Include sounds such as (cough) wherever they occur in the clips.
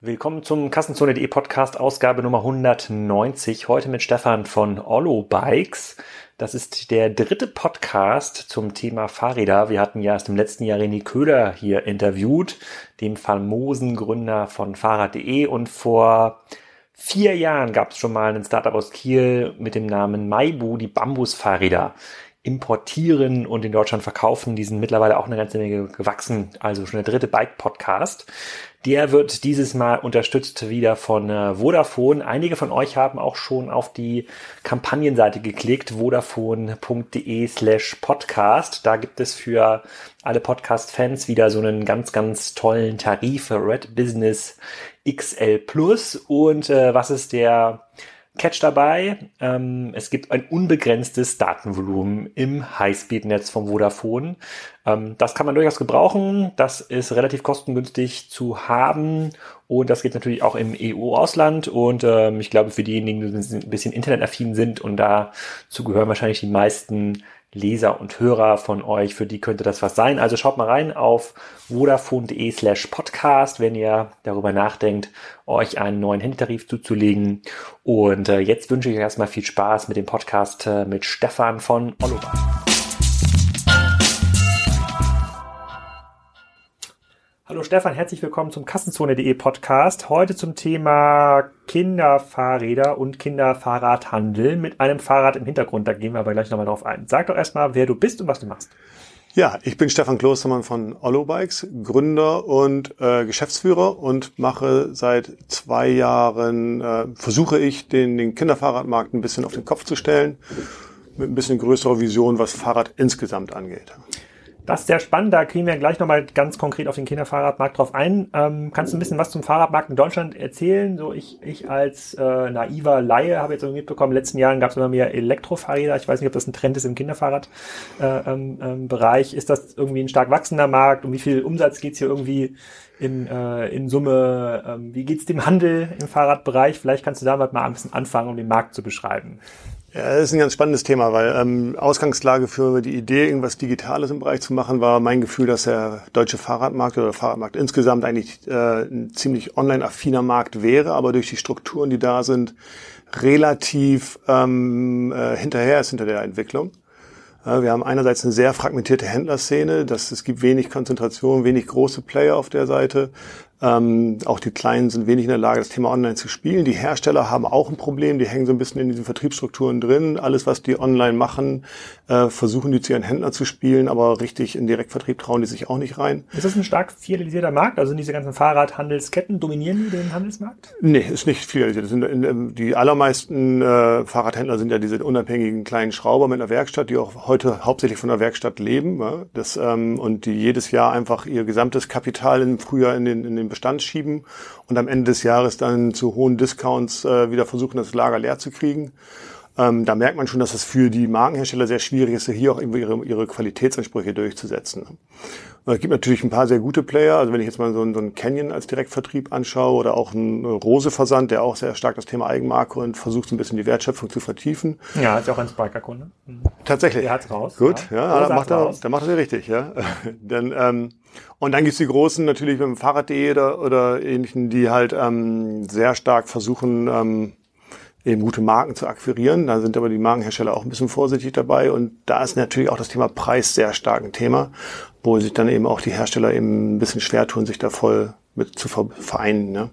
Willkommen zum Kassenzone.de Podcast, Ausgabe Nummer 190. Heute mit Stefan von Ollo Bikes. Das ist der dritte Podcast zum Thema Fahrräder. Wir hatten ja erst im letzten Jahr René Köhler hier interviewt, dem famosen Gründer von Fahrrad.de und vor vier Jahren gab es schon mal einen Startup aus Kiel mit dem Namen Maibu, die Bambusfahrräder importieren und in Deutschland verkaufen. Die sind mittlerweile auch eine ganze Menge gewachsen. Also schon der dritte Bike-Podcast. Der wird dieses Mal unterstützt wieder von äh, Vodafone. Einige von euch haben auch schon auf die Kampagnenseite geklickt, vodafone.de slash podcast. Da gibt es für alle Podcast-Fans wieder so einen ganz, ganz tollen Tarif Red Business XL Plus. Und äh, was ist der Catch dabei. Ähm, es gibt ein unbegrenztes Datenvolumen im Highspeed-Netz vom Vodafone. Ähm, das kann man durchaus gebrauchen. Das ist relativ kostengünstig zu haben. Und das geht natürlich auch im EU-Ausland. Und ähm, ich glaube, für diejenigen, die ein bisschen internetaffin sind und dazu gehören wahrscheinlich die meisten Leser und Hörer von euch, für die könnte das was sein. Also schaut mal rein auf vodafone.de slash podcast, wenn ihr darüber nachdenkt, euch einen neuen Handytarif zuzulegen. Und äh, jetzt wünsche ich euch erstmal viel Spaß mit dem Podcast äh, mit Stefan von Oliver. Hallo Stefan, herzlich willkommen zum Kassenzone.de Podcast. Heute zum Thema Kinderfahrräder und Kinderfahrradhandel mit einem Fahrrad im Hintergrund. Da gehen wir aber gleich nochmal drauf ein. Sag doch erstmal, wer du bist und was du machst. Ja, ich bin Stefan Klostermann von Ollo Bikes, Gründer und äh, Geschäftsführer und mache seit zwei Jahren, äh, versuche ich, den, den Kinderfahrradmarkt ein bisschen auf den Kopf zu stellen, mit ein bisschen größerer Vision, was Fahrrad insgesamt angeht. Das ist sehr spannend. Da kriegen wir gleich nochmal ganz konkret auf den Kinderfahrradmarkt drauf ein. Ähm, kannst du ein bisschen was zum Fahrradmarkt in Deutschland erzählen? So ich, ich als äh, naiver Laie habe jetzt irgendwie mitbekommen, in den letzten Jahren gab es immer mehr Elektrofahrräder. Ich weiß nicht, ob das ein Trend ist im Kinderfahrradbereich. Äh, ähm, ähm, ist das irgendwie ein stark wachsender Markt? Um wie viel Umsatz geht's hier irgendwie in, äh, in Summe? Ähm, wie geht's dem Handel im Fahrradbereich? Vielleicht kannst du damit mal ein bisschen anfangen, um den Markt zu beschreiben. Ja, das ist ein ganz spannendes Thema, weil ähm, Ausgangslage für die Idee, irgendwas Digitales im Bereich zu machen, war mein Gefühl, dass der deutsche Fahrradmarkt oder der Fahrradmarkt insgesamt eigentlich äh, ein ziemlich online-affiner Markt wäre, aber durch die Strukturen, die da sind, relativ ähm, äh, hinterher ist hinter der Entwicklung. Äh, wir haben einerseits eine sehr fragmentierte Händlerszene, dass es gibt wenig Konzentration, wenig große Player auf der Seite. Ähm, auch die Kleinen sind wenig in der Lage, das Thema online zu spielen. Die Hersteller haben auch ein Problem, die hängen so ein bisschen in diesen Vertriebsstrukturen drin. Alles, was die online machen, äh, versuchen die zu ihren Händlern zu spielen, aber richtig in Direktvertrieb trauen die sich auch nicht rein. Ist das ein stark filialisierter Markt? Also sind diese ganzen Fahrradhandelsketten, dominieren die den Handelsmarkt? Nee, ist nicht filialisiert. In, die allermeisten äh, Fahrradhändler sind ja diese unabhängigen kleinen Schrauber mit einer Werkstatt, die auch heute hauptsächlich von der Werkstatt leben ja? das, ähm, und die jedes Jahr einfach ihr gesamtes Kapital im Frühjahr in den, in den Bestand schieben und am Ende des Jahres dann zu hohen Discounts äh, wieder versuchen, das Lager leer zu kriegen. Ähm, da merkt man schon, dass es für die Markenhersteller sehr schwierig ist, hier auch irgendwie ihre, ihre Qualitätsansprüche durchzusetzen. Es gibt natürlich ein paar sehr gute Player. Also wenn ich jetzt mal so, einen, so einen Canyon als Direktvertrieb anschaue oder auch einen Rose-Versand, der auch sehr stark das Thema Eigenmarke und versucht so ein bisschen die Wertschöpfung zu vertiefen. Ja, ist auch ein Spiker-Kunde. Tatsächlich. Der hat's raus. Gut, ja, ja da macht er, da macht er richtig, ja. (laughs) Denn, ähm, und dann gibt's die Großen natürlich mit dem Fahrrad.de oder, oder ähnlichen, die halt ähm, sehr stark versuchen, ähm, eben gute Marken zu akquirieren. Da sind aber die Markenhersteller auch ein bisschen vorsichtig dabei. Und da ist natürlich auch das Thema Preis sehr stark ein Thema, wo sich dann eben auch die Hersteller eben ein bisschen schwer tun, sich da voll mit zu vereinen. Ne?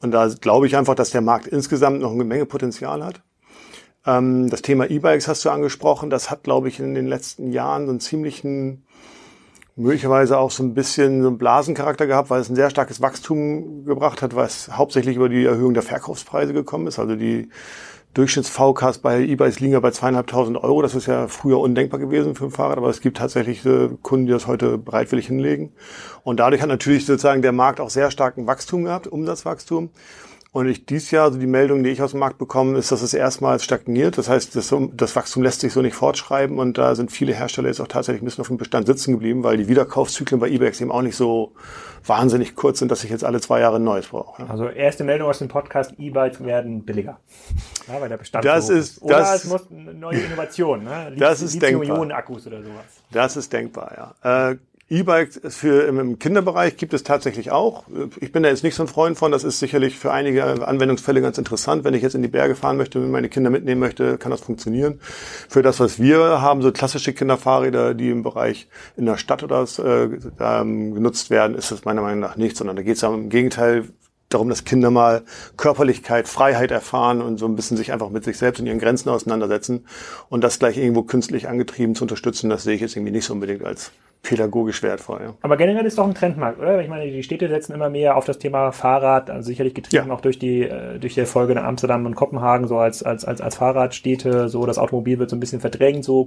Und da glaube ich einfach, dass der Markt insgesamt noch eine Menge Potenzial hat. Ähm, das Thema E-Bikes hast du angesprochen. Das hat, glaube ich, in den letzten Jahren so einen ziemlichen möglicherweise auch so ein bisschen so einen Blasencharakter gehabt, weil es ein sehr starkes Wachstum gebracht hat, was hauptsächlich über die Erhöhung der Verkaufspreise gekommen ist. Also die Durchschnitts-VKs bei E-Bikes liegen ja bei zweieinhalbtausend Euro. Das ist ja früher undenkbar gewesen für ein Fahrrad, aber es gibt tatsächlich äh, Kunden, die das heute bereitwillig hinlegen. Und dadurch hat natürlich sozusagen der Markt auch sehr starken Wachstum gehabt, Umsatzwachstum. Und ich dies Jahr, also die Meldung, die ich aus dem Markt bekomme, ist, dass es erstmals stagniert. Das heißt, das, das, Wachstum lässt sich so nicht fortschreiben und da sind viele Hersteller jetzt auch tatsächlich ein bisschen auf dem Bestand sitzen geblieben, weil die Wiederkaufszyklen bei eBay eben auch nicht so wahnsinnig kurz sind, dass ich jetzt alle zwei Jahre ein neues brauche. Also erste Meldung aus dem Podcast, E-Bikes werden billiger. Ja, weil der Bestand das ist, Oder das, es muss eine neue Innovation, ne? (laughs) das ist denkbar. Akkus oder sowas. Das ist denkbar, ja. Äh, E-Bike für im Kinderbereich gibt es tatsächlich auch. Ich bin da jetzt nicht so ein Freund von. Das ist sicherlich für einige Anwendungsfälle ganz interessant. Wenn ich jetzt in die Berge fahren möchte, und meine Kinder mitnehmen möchte, kann das funktionieren. Für das, was wir haben, so klassische Kinderfahrräder, die im Bereich in der Stadt oder so, äh, ähm, genutzt werden, ist das meiner Meinung nach nicht, sondern da geht es im Gegenteil darum, dass Kinder mal Körperlichkeit, Freiheit erfahren und so ein bisschen sich einfach mit sich selbst und ihren Grenzen auseinandersetzen und das gleich irgendwo künstlich angetrieben zu unterstützen, das sehe ich jetzt irgendwie nicht so unbedingt als pädagogisch wertvoll. Ja. Aber generell ist doch ein Trendmarkt, oder? Ich meine, die Städte setzen immer mehr auf das Thema Fahrrad, also sicherlich getrieben ja. auch durch die äh, durch die Erfolge in Amsterdam und Kopenhagen so als als als als Fahrradstädte, so das Automobil wird so ein bisschen verdrängt, so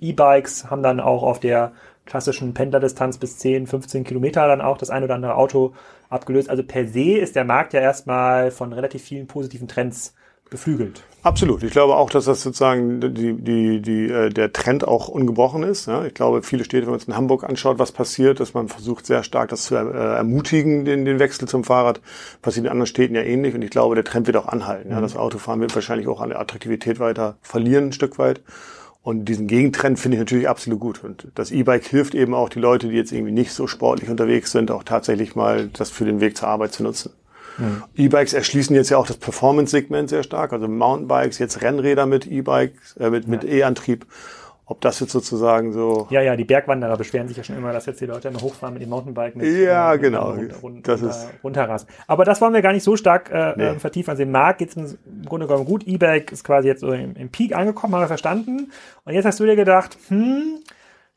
E-Bikes haben dann auch auf der klassischen Pendlerdistanz bis 10, 15 Kilometer dann auch das ein oder andere Auto abgelöst. Also per se ist der Markt ja erstmal von relativ vielen positiven Trends beflügelt. Absolut. Ich glaube auch, dass das sozusagen die, die, die, äh, der Trend auch ungebrochen ist. Ja, ich glaube, viele Städte, wenn man es in Hamburg anschaut, was passiert, dass man versucht sehr stark das zu äh, ermutigen, den, den Wechsel zum Fahrrad. Passiert in anderen Städten ja ähnlich und ich glaube, der Trend wird auch anhalten. Ja, mhm. das Autofahren wird wahrscheinlich auch an der Attraktivität weiter verlieren, ein Stück weit. Und diesen Gegentrend finde ich natürlich absolut gut. Und das E-Bike hilft eben auch die Leute, die jetzt irgendwie nicht so sportlich unterwegs sind, auch tatsächlich mal das für den Weg zur Arbeit zu nutzen. Mhm. E-Bikes erschließen jetzt ja auch das Performance-Segment sehr stark, also Mountainbikes, jetzt Rennräder mit E-Bikes, äh, mit, ja. mit E-Antrieb ob das jetzt sozusagen so. Ja, ja, die Bergwanderer beschweren sich ja schon immer, dass jetzt die Leute immer hochfahren mit dem Mountainbike mit. Ja, äh, genau. Runter, runter, das ist runterrasen. Aber das wollen wir gar nicht so stark äh, nee. vertiefen. Also im Markt geht es im Grunde genommen gut. E-Bike ist quasi jetzt so im, im Peak angekommen, haben wir verstanden. Und jetzt hast du dir gedacht, hm,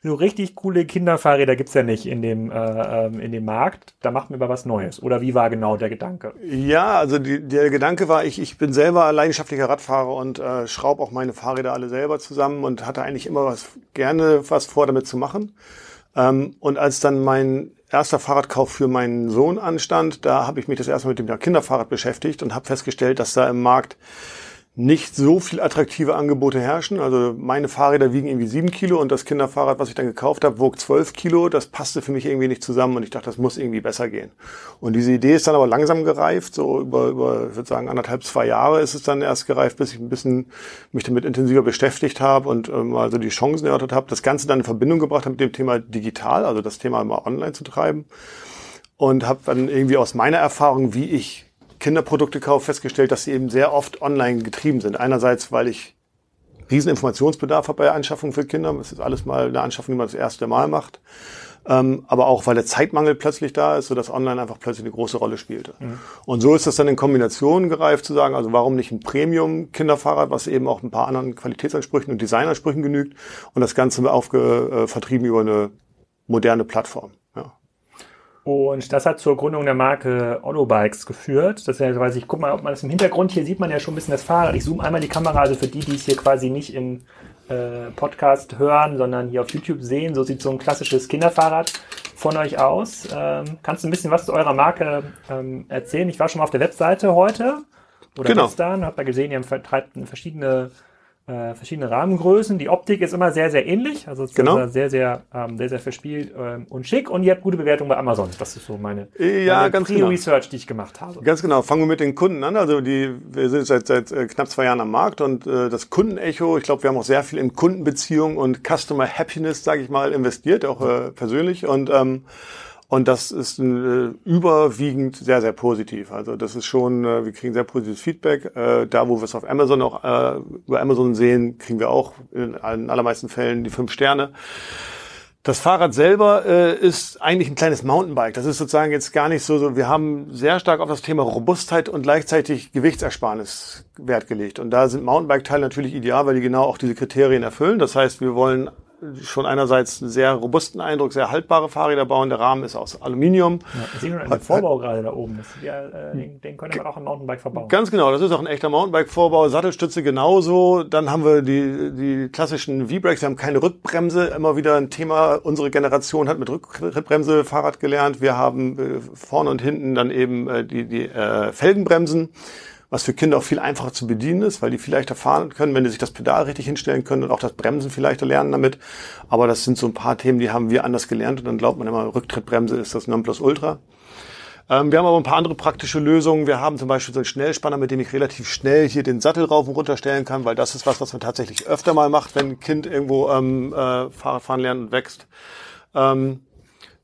so richtig coole Kinderfahrräder gibt's ja nicht in dem, äh, ähm, in dem Markt. Da macht man aber was Neues. Oder wie war genau der Gedanke? Ja, also die, der Gedanke war, ich, ich bin selber leidenschaftlicher Radfahrer und äh, schraube auch meine Fahrräder alle selber zusammen und hatte eigentlich immer was gerne was vor, damit zu machen. Ähm, und als dann mein erster Fahrradkauf für meinen Sohn anstand, da habe ich mich das erstmal mit dem Kinderfahrrad beschäftigt und habe festgestellt, dass da im Markt nicht so viel attraktive Angebote herrschen. Also meine Fahrräder wiegen irgendwie sieben Kilo und das Kinderfahrrad, was ich dann gekauft habe, wog zwölf Kilo. Das passte für mich irgendwie nicht zusammen und ich dachte, das muss irgendwie besser gehen. Und diese Idee ist dann aber langsam gereift, so über, über ich würde sagen, anderthalb, zwei Jahre ist es dann erst gereift, bis ich ein bisschen mich damit intensiver beschäftigt habe und ähm, also die Chancen erörtert habe. Das Ganze dann in Verbindung gebracht habe mit dem Thema digital, also das Thema mal online zu treiben. Und habe dann irgendwie aus meiner Erfahrung, wie ich Kinderprodukte kaufe, festgestellt, dass sie eben sehr oft online getrieben sind. Einerseits, weil ich riesen Informationsbedarf habe bei Anschaffungen für Kinder. Das ist alles mal eine Anschaffung, die man das erste Mal macht. Ähm, aber auch, weil der Zeitmangel plötzlich da ist, sodass online einfach plötzlich eine große Rolle spielte. Mhm. Und so ist das dann in Kombination gereift zu sagen, also warum nicht ein Premium-Kinderfahrrad, was eben auch ein paar anderen Qualitätsansprüchen und Designansprüchen genügt und das Ganze aufge, äh, vertrieben über eine moderne Plattform. Und das hat zur Gründung der Marke Otto Bikes geführt. Das heißt, weiß ich, guck mal, ob man das im Hintergrund hier sieht man ja schon ein bisschen das Fahrrad. Ich zoome einmal die Kamera, also für die, die es hier quasi nicht im äh, Podcast hören, sondern hier auf YouTube sehen. So sieht so ein klassisches Kinderfahrrad von euch aus. Ähm, kannst du ein bisschen was zu eurer Marke ähm, erzählen? Ich war schon mal auf der Webseite heute oder genau. gestern, habe da gesehen, ihr vertreibt verschiedene äh, verschiedene Rahmengrößen. Die Optik ist immer sehr, sehr ähnlich. Also es genau. sehr, sehr, ähm, sehr, sehr verspielt ähm, und schick. Und ihr habt gute Bewertungen bei Amazon. Das ist so meine, ja, meine ganz genau. Research, die ich gemacht habe. Ganz genau. Fangen wir mit den Kunden an. Also die, wir sind seit, seit äh, knapp zwei Jahren am Markt und äh, das Kundenecho, ich glaube, wir haben auch sehr viel in Kundenbeziehung und Customer Happiness, sage ich mal, investiert, auch äh, persönlich. Und ähm, und das ist äh, überwiegend sehr, sehr positiv. Also das ist schon, äh, wir kriegen sehr positives Feedback. Äh, da, wo wir es auf Amazon auch äh, über Amazon sehen, kriegen wir auch in, in allermeisten Fällen die fünf Sterne. Das Fahrrad selber äh, ist eigentlich ein kleines Mountainbike. Das ist sozusagen jetzt gar nicht so, so, wir haben sehr stark auf das Thema Robustheit und gleichzeitig Gewichtsersparnis Wert gelegt. Und da sind Mountainbike-Teile natürlich ideal, weil die genau auch diese Kriterien erfüllen. Das heißt, wir wollen schon einerseits einen sehr robusten Eindruck, sehr haltbare Fahrräder bauen. Der Rahmen ist aus Aluminium. Ja, ich sehe einen Vorbau gerade da oben. Das, ja, äh, den, den könnte man auch im Mountainbike verbauen. Ganz genau, das ist auch ein echter Mountainbike-Vorbau. Sattelstütze genauso. Dann haben wir die, die klassischen V-Brakes. Wir haben keine Rückbremse. Immer wieder ein Thema. Unsere Generation hat mit Rückbremse Fahrrad gelernt. Wir haben äh, vorne und hinten dann eben äh, die, die äh, Felgenbremsen was für Kinder auch viel einfacher zu bedienen ist, weil die viel leichter fahren können, wenn die sich das Pedal richtig hinstellen können und auch das Bremsen viel leichter lernen damit. Aber das sind so ein paar Themen, die haben wir anders gelernt und dann glaubt man immer, Rücktrittbremse ist das Nonplusultra. Ähm, wir haben aber ein paar andere praktische Lösungen. Wir haben zum Beispiel so einen Schnellspanner, mit dem ich relativ schnell hier den Sattel rauf und runter stellen kann, weil das ist was, was man tatsächlich öfter mal macht, wenn ein Kind irgendwo ähm, äh, Fahrrad fahren lernt und wächst. Ähm,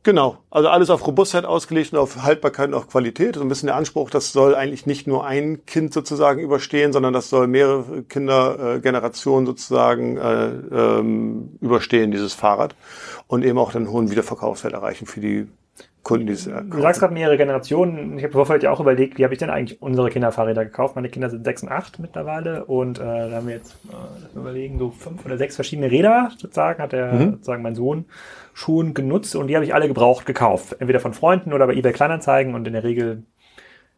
Genau, also alles auf Robustheit ausgelegt und auf Haltbarkeit und auf Qualität. So ein bisschen der Anspruch, das soll eigentlich nicht nur ein Kind sozusagen überstehen, sondern das soll mehrere Kindergenerationen äh, sozusagen äh, ähm, überstehen, dieses Fahrrad. Und eben auch den hohen Wiederverkaufswert erreichen für die Die es Du sagst gerade mehrere Generationen. Ich habe Vorfeld ja auch überlegt, wie habe ich denn eigentlich unsere Kinderfahrräder gekauft? Meine Kinder sind sechs und acht mittlerweile und äh, da haben wir jetzt, äh, überlegen, so fünf oder sechs verschiedene Räder sozusagen, hat der mhm. sozusagen mein Sohn schon genutzt und die habe ich alle gebraucht gekauft. Entweder von Freunden oder bei eBay Kleinanzeigen und in der Regel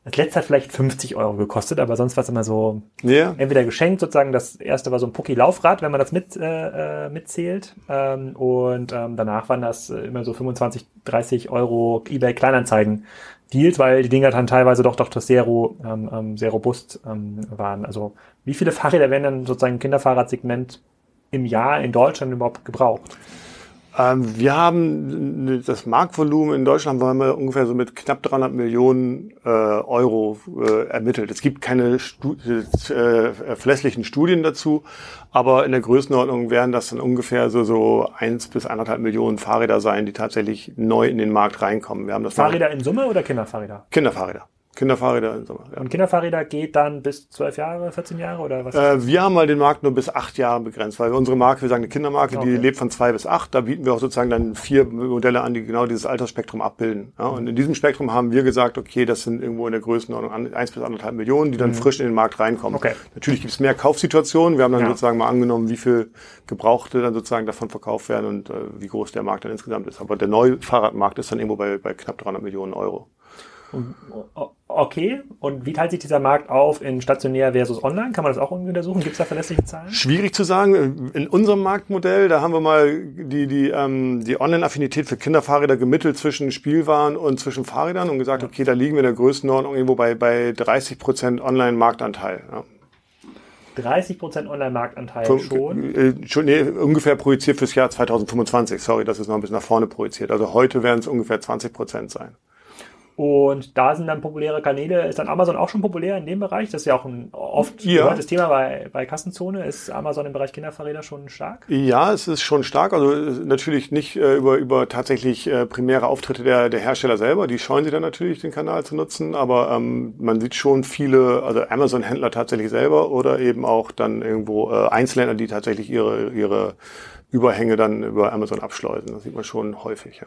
das letzte hat vielleicht 50 Euro gekostet, aber sonst war es immer so yeah. entweder geschenkt sozusagen. Das erste war so ein Pucki-Laufrad, wenn man das mit, äh, äh, mitzählt. Ähm, und ähm, danach waren das immer so 25, 30 Euro eBay Kleinanzeigen Deals, weil die Dinger dann teilweise doch doch das sehr, ähm, ähm, sehr robust ähm, waren. Also wie viele Fahrräder werden dann sozusagen im Kinderfahrradsegment im Jahr in Deutschland überhaupt gebraucht? Ähm, wir haben das Marktvolumen in Deutschland haben wir ungefähr so mit knapp 300 Millionen äh, Euro äh, ermittelt. Es gibt keine Stu äh, verlässlichen Studien dazu, aber in der Größenordnung werden das dann ungefähr so so eins bis anderthalb Millionen Fahrräder sein, die tatsächlich neu in den Markt reinkommen. Wir haben das Fahrräder in Summe oder Kinderfahrräder? Kinderfahrräder. Kinderfahrräder. Ja. Und Kinderfahrräder geht dann bis zwölf Jahre, 14 Jahre oder was? Äh, wir haben mal den Markt nur bis acht Jahre begrenzt, weil unsere Marke, wir sagen eine Kindermarke, okay. die lebt von zwei bis acht. Da bieten wir auch sozusagen dann vier Modelle an, die genau dieses Altersspektrum abbilden. Ja, und in diesem Spektrum haben wir gesagt, okay, das sind irgendwo in der Größenordnung eins bis anderthalb Millionen, die dann mhm. frisch in den Markt reinkommen. Okay. Natürlich gibt es mehr Kaufsituationen. Wir haben dann ja. sozusagen mal angenommen, wie viel Gebrauchte dann sozusagen davon verkauft werden und äh, wie groß der Markt dann insgesamt ist. Aber der neue Fahrradmarkt ist dann irgendwo bei, bei knapp 300 Millionen Euro. Okay, und wie teilt sich dieser Markt auf in stationär versus online? Kann man das auch irgendwie untersuchen? Gibt es da verlässliche Zahlen? Schwierig zu sagen. In unserem Marktmodell, da haben wir mal die, die, ähm, die Online-Affinität für Kinderfahrräder gemittelt zwischen Spielwaren und zwischen Fahrrädern und gesagt, okay, da liegen wir in der Größenordnung irgendwo bei, bei 30 Prozent Online-Marktanteil. Ja. 30 Prozent Online-Marktanteil schon? Äh, schon nee, ungefähr projiziert fürs Jahr 2025. Sorry, das ist noch ein bisschen nach vorne projiziert. Also heute werden es ungefähr 20 Prozent sein. Und da sind dann populäre Kanäle. Ist dann Amazon auch schon populär in dem Bereich? Das ist ja auch ein oft ja. gehörtes Thema bei, bei Kassenzone. Ist Amazon im Bereich Kinderfahrräder schon stark? Ja, es ist schon stark. Also natürlich nicht äh, über, über tatsächlich äh, primäre Auftritte der, der Hersteller selber. Die scheuen sie dann natürlich, den Kanal zu nutzen. Aber ähm, man sieht schon viele, also Amazon-Händler tatsächlich selber oder eben auch dann irgendwo äh, Einzelhändler, die tatsächlich ihre, ihre Überhänge dann über Amazon abschleusen. Das sieht man schon häufig, ja.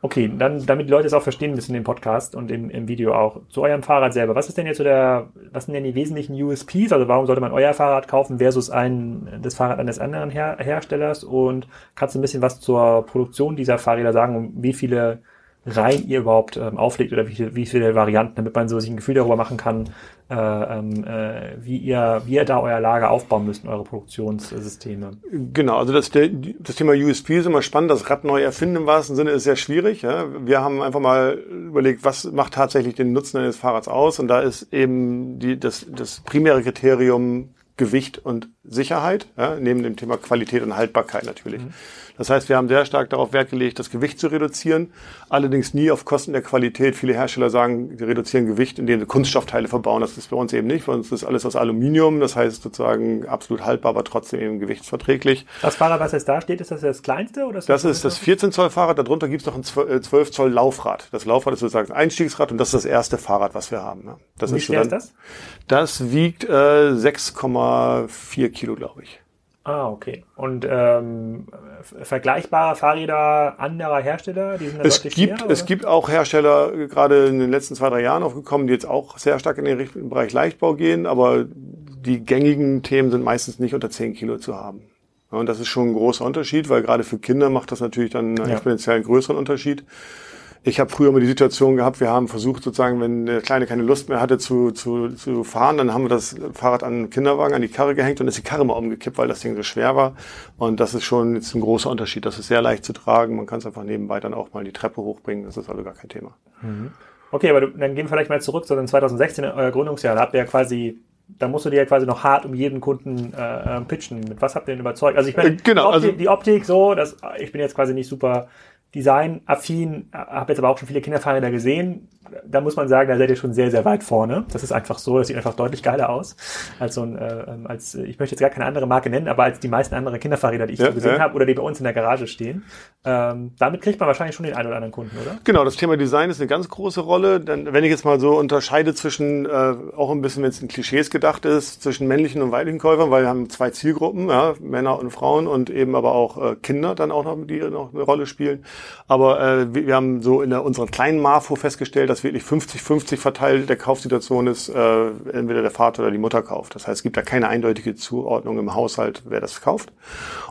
Okay, dann, damit die Leute es auch verstehen müssen im Podcast und im, im Video auch. Zu eurem Fahrrad selber. Was ist denn jetzt so der, was sind denn die wesentlichen USPs? Also warum sollte man euer Fahrrad kaufen versus ein, das Fahrrad eines anderen Her Herstellers? Und kannst du ein bisschen was zur Produktion dieser Fahrräder sagen, wie viele Reihen ihr überhaupt ähm, auflegt oder wie, wie viele Varianten, damit man so sich ein Gefühl darüber machen kann, äh, ähm, äh, wie, ihr, wie ihr da euer Lager aufbauen müsst, eure Produktionssysteme. Genau, also das, das Thema USP ist immer spannend. Das Rad neu erfinden im wahrsten Sinne ist sehr schwierig. Ja. Wir haben einfach mal überlegt, was macht tatsächlich den Nutzen eines Fahrrads aus? Und da ist eben die, das, das primäre Kriterium Gewicht und Sicherheit, ja, neben dem Thema Qualität und Haltbarkeit natürlich. Mhm. Das heißt, wir haben sehr stark darauf Wert gelegt, das Gewicht zu reduzieren, allerdings nie auf Kosten der Qualität. Viele Hersteller sagen, sie reduzieren Gewicht, indem sie Kunststoffteile verbauen. Das ist bei uns eben nicht. Bei uns ist alles aus Aluminium, das heißt sozusagen absolut haltbar, aber trotzdem eben gewichtsverträglich. Das Fahrrad, was jetzt da steht, ist das das kleinste? Oder ist das, das ist das 14 Zoll Fahrrad, darunter gibt es noch ein 12 äh, Zoll Laufrad. Das Laufrad ist sozusagen ein Einstiegsrad und das ist das erste Fahrrad, was wir haben. Das wie schwer ist das? Das wiegt äh, 6,4 Kilo, glaube ich. Ah, okay. Und ähm, vergleichbare Fahrräder anderer Hersteller, die sind es gibt schwer, Es gibt auch Hersteller, gerade in den letzten zwei, drei Jahren aufgekommen, die jetzt auch sehr stark in den Bereich Leichtbau gehen, aber die gängigen Themen sind meistens nicht unter 10 Kilo zu haben. und das ist schon ein großer Unterschied, weil gerade für Kinder macht das natürlich dann einen ja. exponentiell einen größeren Unterschied. Ich habe früher mal die Situation gehabt, wir haben versucht sozusagen, wenn der Kleine keine Lust mehr hatte zu, zu, zu fahren, dann haben wir das Fahrrad an den Kinderwagen, an die Karre gehängt und ist die Karre mal umgekippt, weil das Ding so schwer war. Und das ist schon jetzt ein großer Unterschied. Das ist sehr leicht zu tragen. Man kann es einfach nebenbei dann auch mal die Treppe hochbringen. Das ist also gar kein Thema. Mhm. Okay, aber dann gehen wir vielleicht mal zurück zu den 2016, euer Gründungsjahr. Da habt ihr ja quasi da musst du dir ja quasi noch hart um jeden Kunden äh, pitchen. Mit was habt ihr denn überzeugt? Also ich meine, äh, genau, die, Optik, also, die Optik so, das, ich bin jetzt quasi nicht super designaffin, habe jetzt aber auch schon viele Kinderfahrräder gesehen da muss man sagen, da seid ihr schon sehr, sehr weit vorne. Das ist einfach so, das sieht einfach deutlich geiler aus. Als so ein, äh, ähm, als, ich möchte jetzt gar keine andere Marke nennen, aber als die meisten anderen Kinderfahrräder, die ich ja, so gesehen ja. habe oder die bei uns in der Garage stehen. Ähm, damit kriegt man wahrscheinlich schon den einen oder anderen Kunden, oder? Genau, das Thema Design ist eine ganz große Rolle. Denn wenn ich jetzt mal so unterscheide zwischen, äh, auch ein bisschen, wenn es in Klischees gedacht ist, zwischen männlichen und weiblichen Käufern, weil wir haben zwei Zielgruppen, ja, Männer und Frauen und eben aber auch äh, Kinder dann auch noch, die noch eine Rolle spielen. Aber äh, wir, wir haben so in der, unserer kleinen Marfo festgestellt, dass wirklich 50-50 verteilt der Kaufsituation ist, äh, entweder der Vater oder die Mutter kauft. Das heißt, es gibt da keine eindeutige Zuordnung im Haushalt, wer das kauft.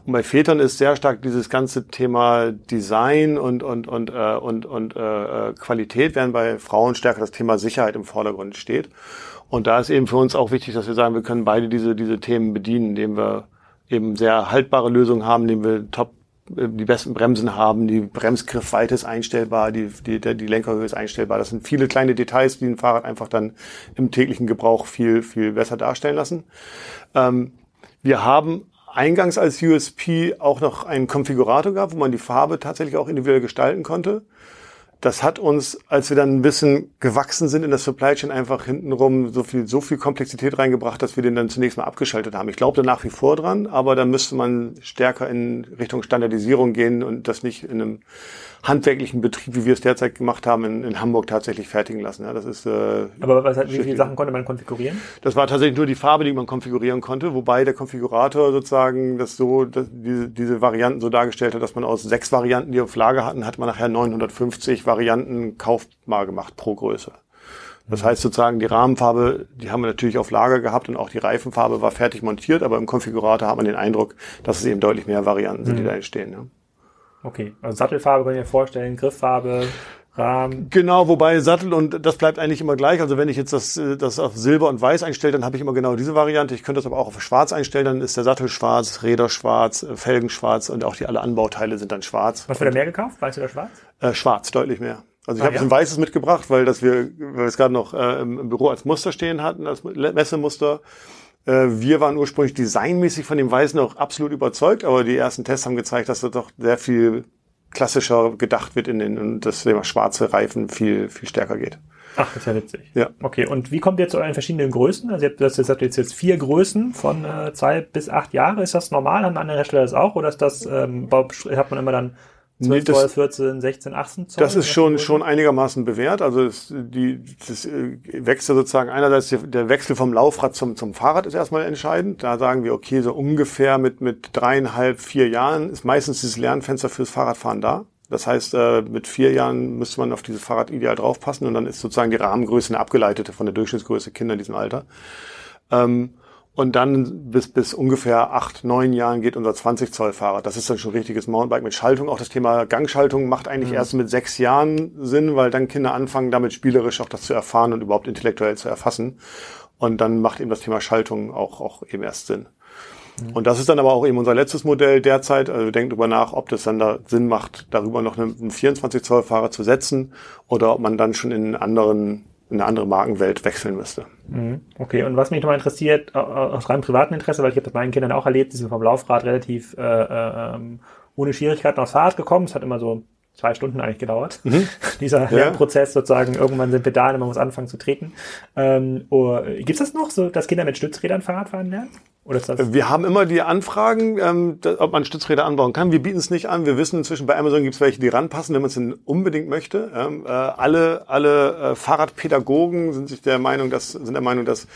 Und bei Vätern ist sehr stark dieses ganze Thema Design und und und äh, und und äh, Qualität, während bei Frauen stärker das Thema Sicherheit im Vordergrund steht. Und da ist eben für uns auch wichtig, dass wir sagen, wir können beide diese diese Themen bedienen, indem wir eben sehr haltbare Lösungen haben, indem wir top die besten Bremsen haben, die Bremsgriffweite ist einstellbar, die, die, die Lenkerhöhe ist einstellbar. Das sind viele kleine Details, die ein Fahrrad einfach dann im täglichen Gebrauch viel, viel besser darstellen lassen. Ähm, wir haben eingangs als USP auch noch einen Konfigurator gehabt, wo man die Farbe tatsächlich auch individuell gestalten konnte das hat uns, als wir dann ein bisschen gewachsen sind in das Supply Chain, einfach hintenrum so viel, so viel Komplexität reingebracht, dass wir den dann zunächst mal abgeschaltet haben. Ich glaube da nach wie vor dran, aber da müsste man stärker in Richtung Standardisierung gehen und das nicht in einem handwerklichen Betrieb, wie wir es derzeit gemacht haben, in, in Hamburg tatsächlich fertigen lassen. Ja, das ist, äh, Aber was, wie viele Sachen konnte man konfigurieren? Das war tatsächlich nur die Farbe, die man konfigurieren konnte, wobei der Konfigurator sozusagen das so, dass diese, diese Varianten so dargestellt hat, dass man aus sechs Varianten, die auf Lager hatten, hat man nachher 950 Varianten kaufbar gemacht pro Größe. Das heißt sozusagen, die Rahmenfarbe, die haben wir natürlich auf Lager gehabt und auch die Reifenfarbe war fertig montiert, aber im Konfigurator hat man den Eindruck, dass es eben deutlich mehr Varianten sind, mhm. die da entstehen. Ja. Okay, also Sattelfarbe kann ich mir vorstellen, Grifffarbe, Rahmen. Genau, wobei Sattel und das bleibt eigentlich immer gleich. Also wenn ich jetzt das, äh, das auf Silber und Weiß einstelle, dann habe ich immer genau diese Variante. Ich könnte das aber auch auf Schwarz einstellen, dann ist der Sattel schwarz, Räder schwarz, äh, Felgen schwarz und auch die alle Anbauteile sind dann schwarz. Was wird da mehr gekauft? Weiß oder schwarz? Äh, schwarz, deutlich mehr. Also ich ah, habe ja? ein weißes mitgebracht, weil das wir, weil wir es gerade noch äh, im Büro als Muster stehen hatten, als Messemuster. Äh, wir waren ursprünglich designmäßig von dem Weißen auch absolut überzeugt, aber die ersten Tests haben gezeigt, dass das doch sehr viel klassischer gedacht wird in den und das Thema schwarze Reifen viel viel stärker geht. Ach, das ist ja witzig. Ja. Okay, und wie kommt ihr zu euren verschiedenen Größen? Also ihr habt, das jetzt, jetzt vier Größen von äh, zwei bis acht Jahre. Ist das normal? Haben andere Hersteller das auch? Oder ist das, ähm, hat man immer dann 12 nee, das, 14, 16, 18 Zoll? Das ist schon, schon einigermaßen bewährt. Also es, die, das äh, Wechsel sozusagen, einerseits der Wechsel vom Laufrad zum, zum Fahrrad ist erstmal entscheidend. Da sagen wir, okay, so ungefähr mit, mit dreieinhalb, vier Jahren ist meistens dieses Lernfenster fürs Fahrradfahren da. Das heißt, äh, mit vier Jahren müsste man auf dieses Fahrrad ideal draufpassen und dann ist sozusagen die Rahmengröße eine abgeleitete von der Durchschnittsgröße Kinder in diesem Alter. Ähm, und dann bis, bis ungefähr acht, neun Jahren geht unser 20 Zoll Fahrrad. Das ist dann schon richtiges Mountainbike mit Schaltung. Auch das Thema Gangschaltung macht eigentlich mhm. erst mit sechs Jahren Sinn, weil dann Kinder anfangen, damit spielerisch auch das zu erfahren und überhaupt intellektuell zu erfassen. Und dann macht eben das Thema Schaltung auch, auch eben erst Sinn. Mhm. Und das ist dann aber auch eben unser letztes Modell derzeit. Also wir denken darüber nach, ob das dann da Sinn macht, darüber noch einen 24 Zoll Fahrrad zu setzen oder ob man dann schon in anderen in eine andere Markenwelt wechseln müsste. Mhm. Okay, und was mich nochmal interessiert, aus rein privatem Interesse, weil ich habe das meinen Kindern auch erlebt, die sind vom Laufrad relativ äh, äh, ohne Schwierigkeiten aufs Fahrrad gekommen. Es hat immer so zwei Stunden eigentlich gedauert, mhm. (laughs) dieser ja. Lernprozess sozusagen. Irgendwann sind Pedale, und man muss anfangen zu treten. Ähm, oh, Gibt es das noch, so, dass Kinder mit Stützrädern Fahrrad fahren lernen? Das wir haben immer die Anfragen, ähm, ob man Stützräder anbauen kann. Wir bieten es nicht an. Wir wissen inzwischen, bei Amazon gibt es welche, die ranpassen, wenn man es denn unbedingt möchte. Ähm, äh, alle alle äh, Fahrradpädagogen sind sich der Meinung, dass sind der Meinung, dass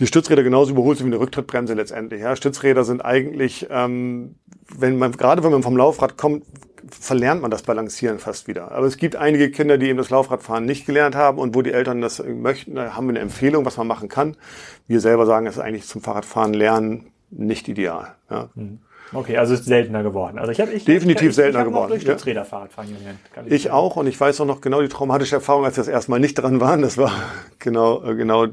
die Stützräder genauso überholt sind wie eine Rücktrittbremse letztendlich. Ja, Stützräder sind eigentlich, ähm, wenn man gerade wenn man vom Laufrad kommt, verlernt man das Balancieren fast wieder. Aber es gibt einige Kinder, die eben das Laufradfahren nicht gelernt haben und wo die Eltern das möchten, da haben wir eine Empfehlung, was man machen kann. Wir selber sagen, es ist eigentlich zum Fahrradfahren lernen nicht ideal. Ja. Mhm. Okay, also ist seltener geworden. Also ich habe ich definitiv ich, seltener ich geworden. Durch Stützräder Fahrradfahren gelernt. Ich, ich auch und ich weiß auch noch genau die traumatische Erfahrung, als wir das erstmal nicht dran waren. Das war (laughs) genau äh, genau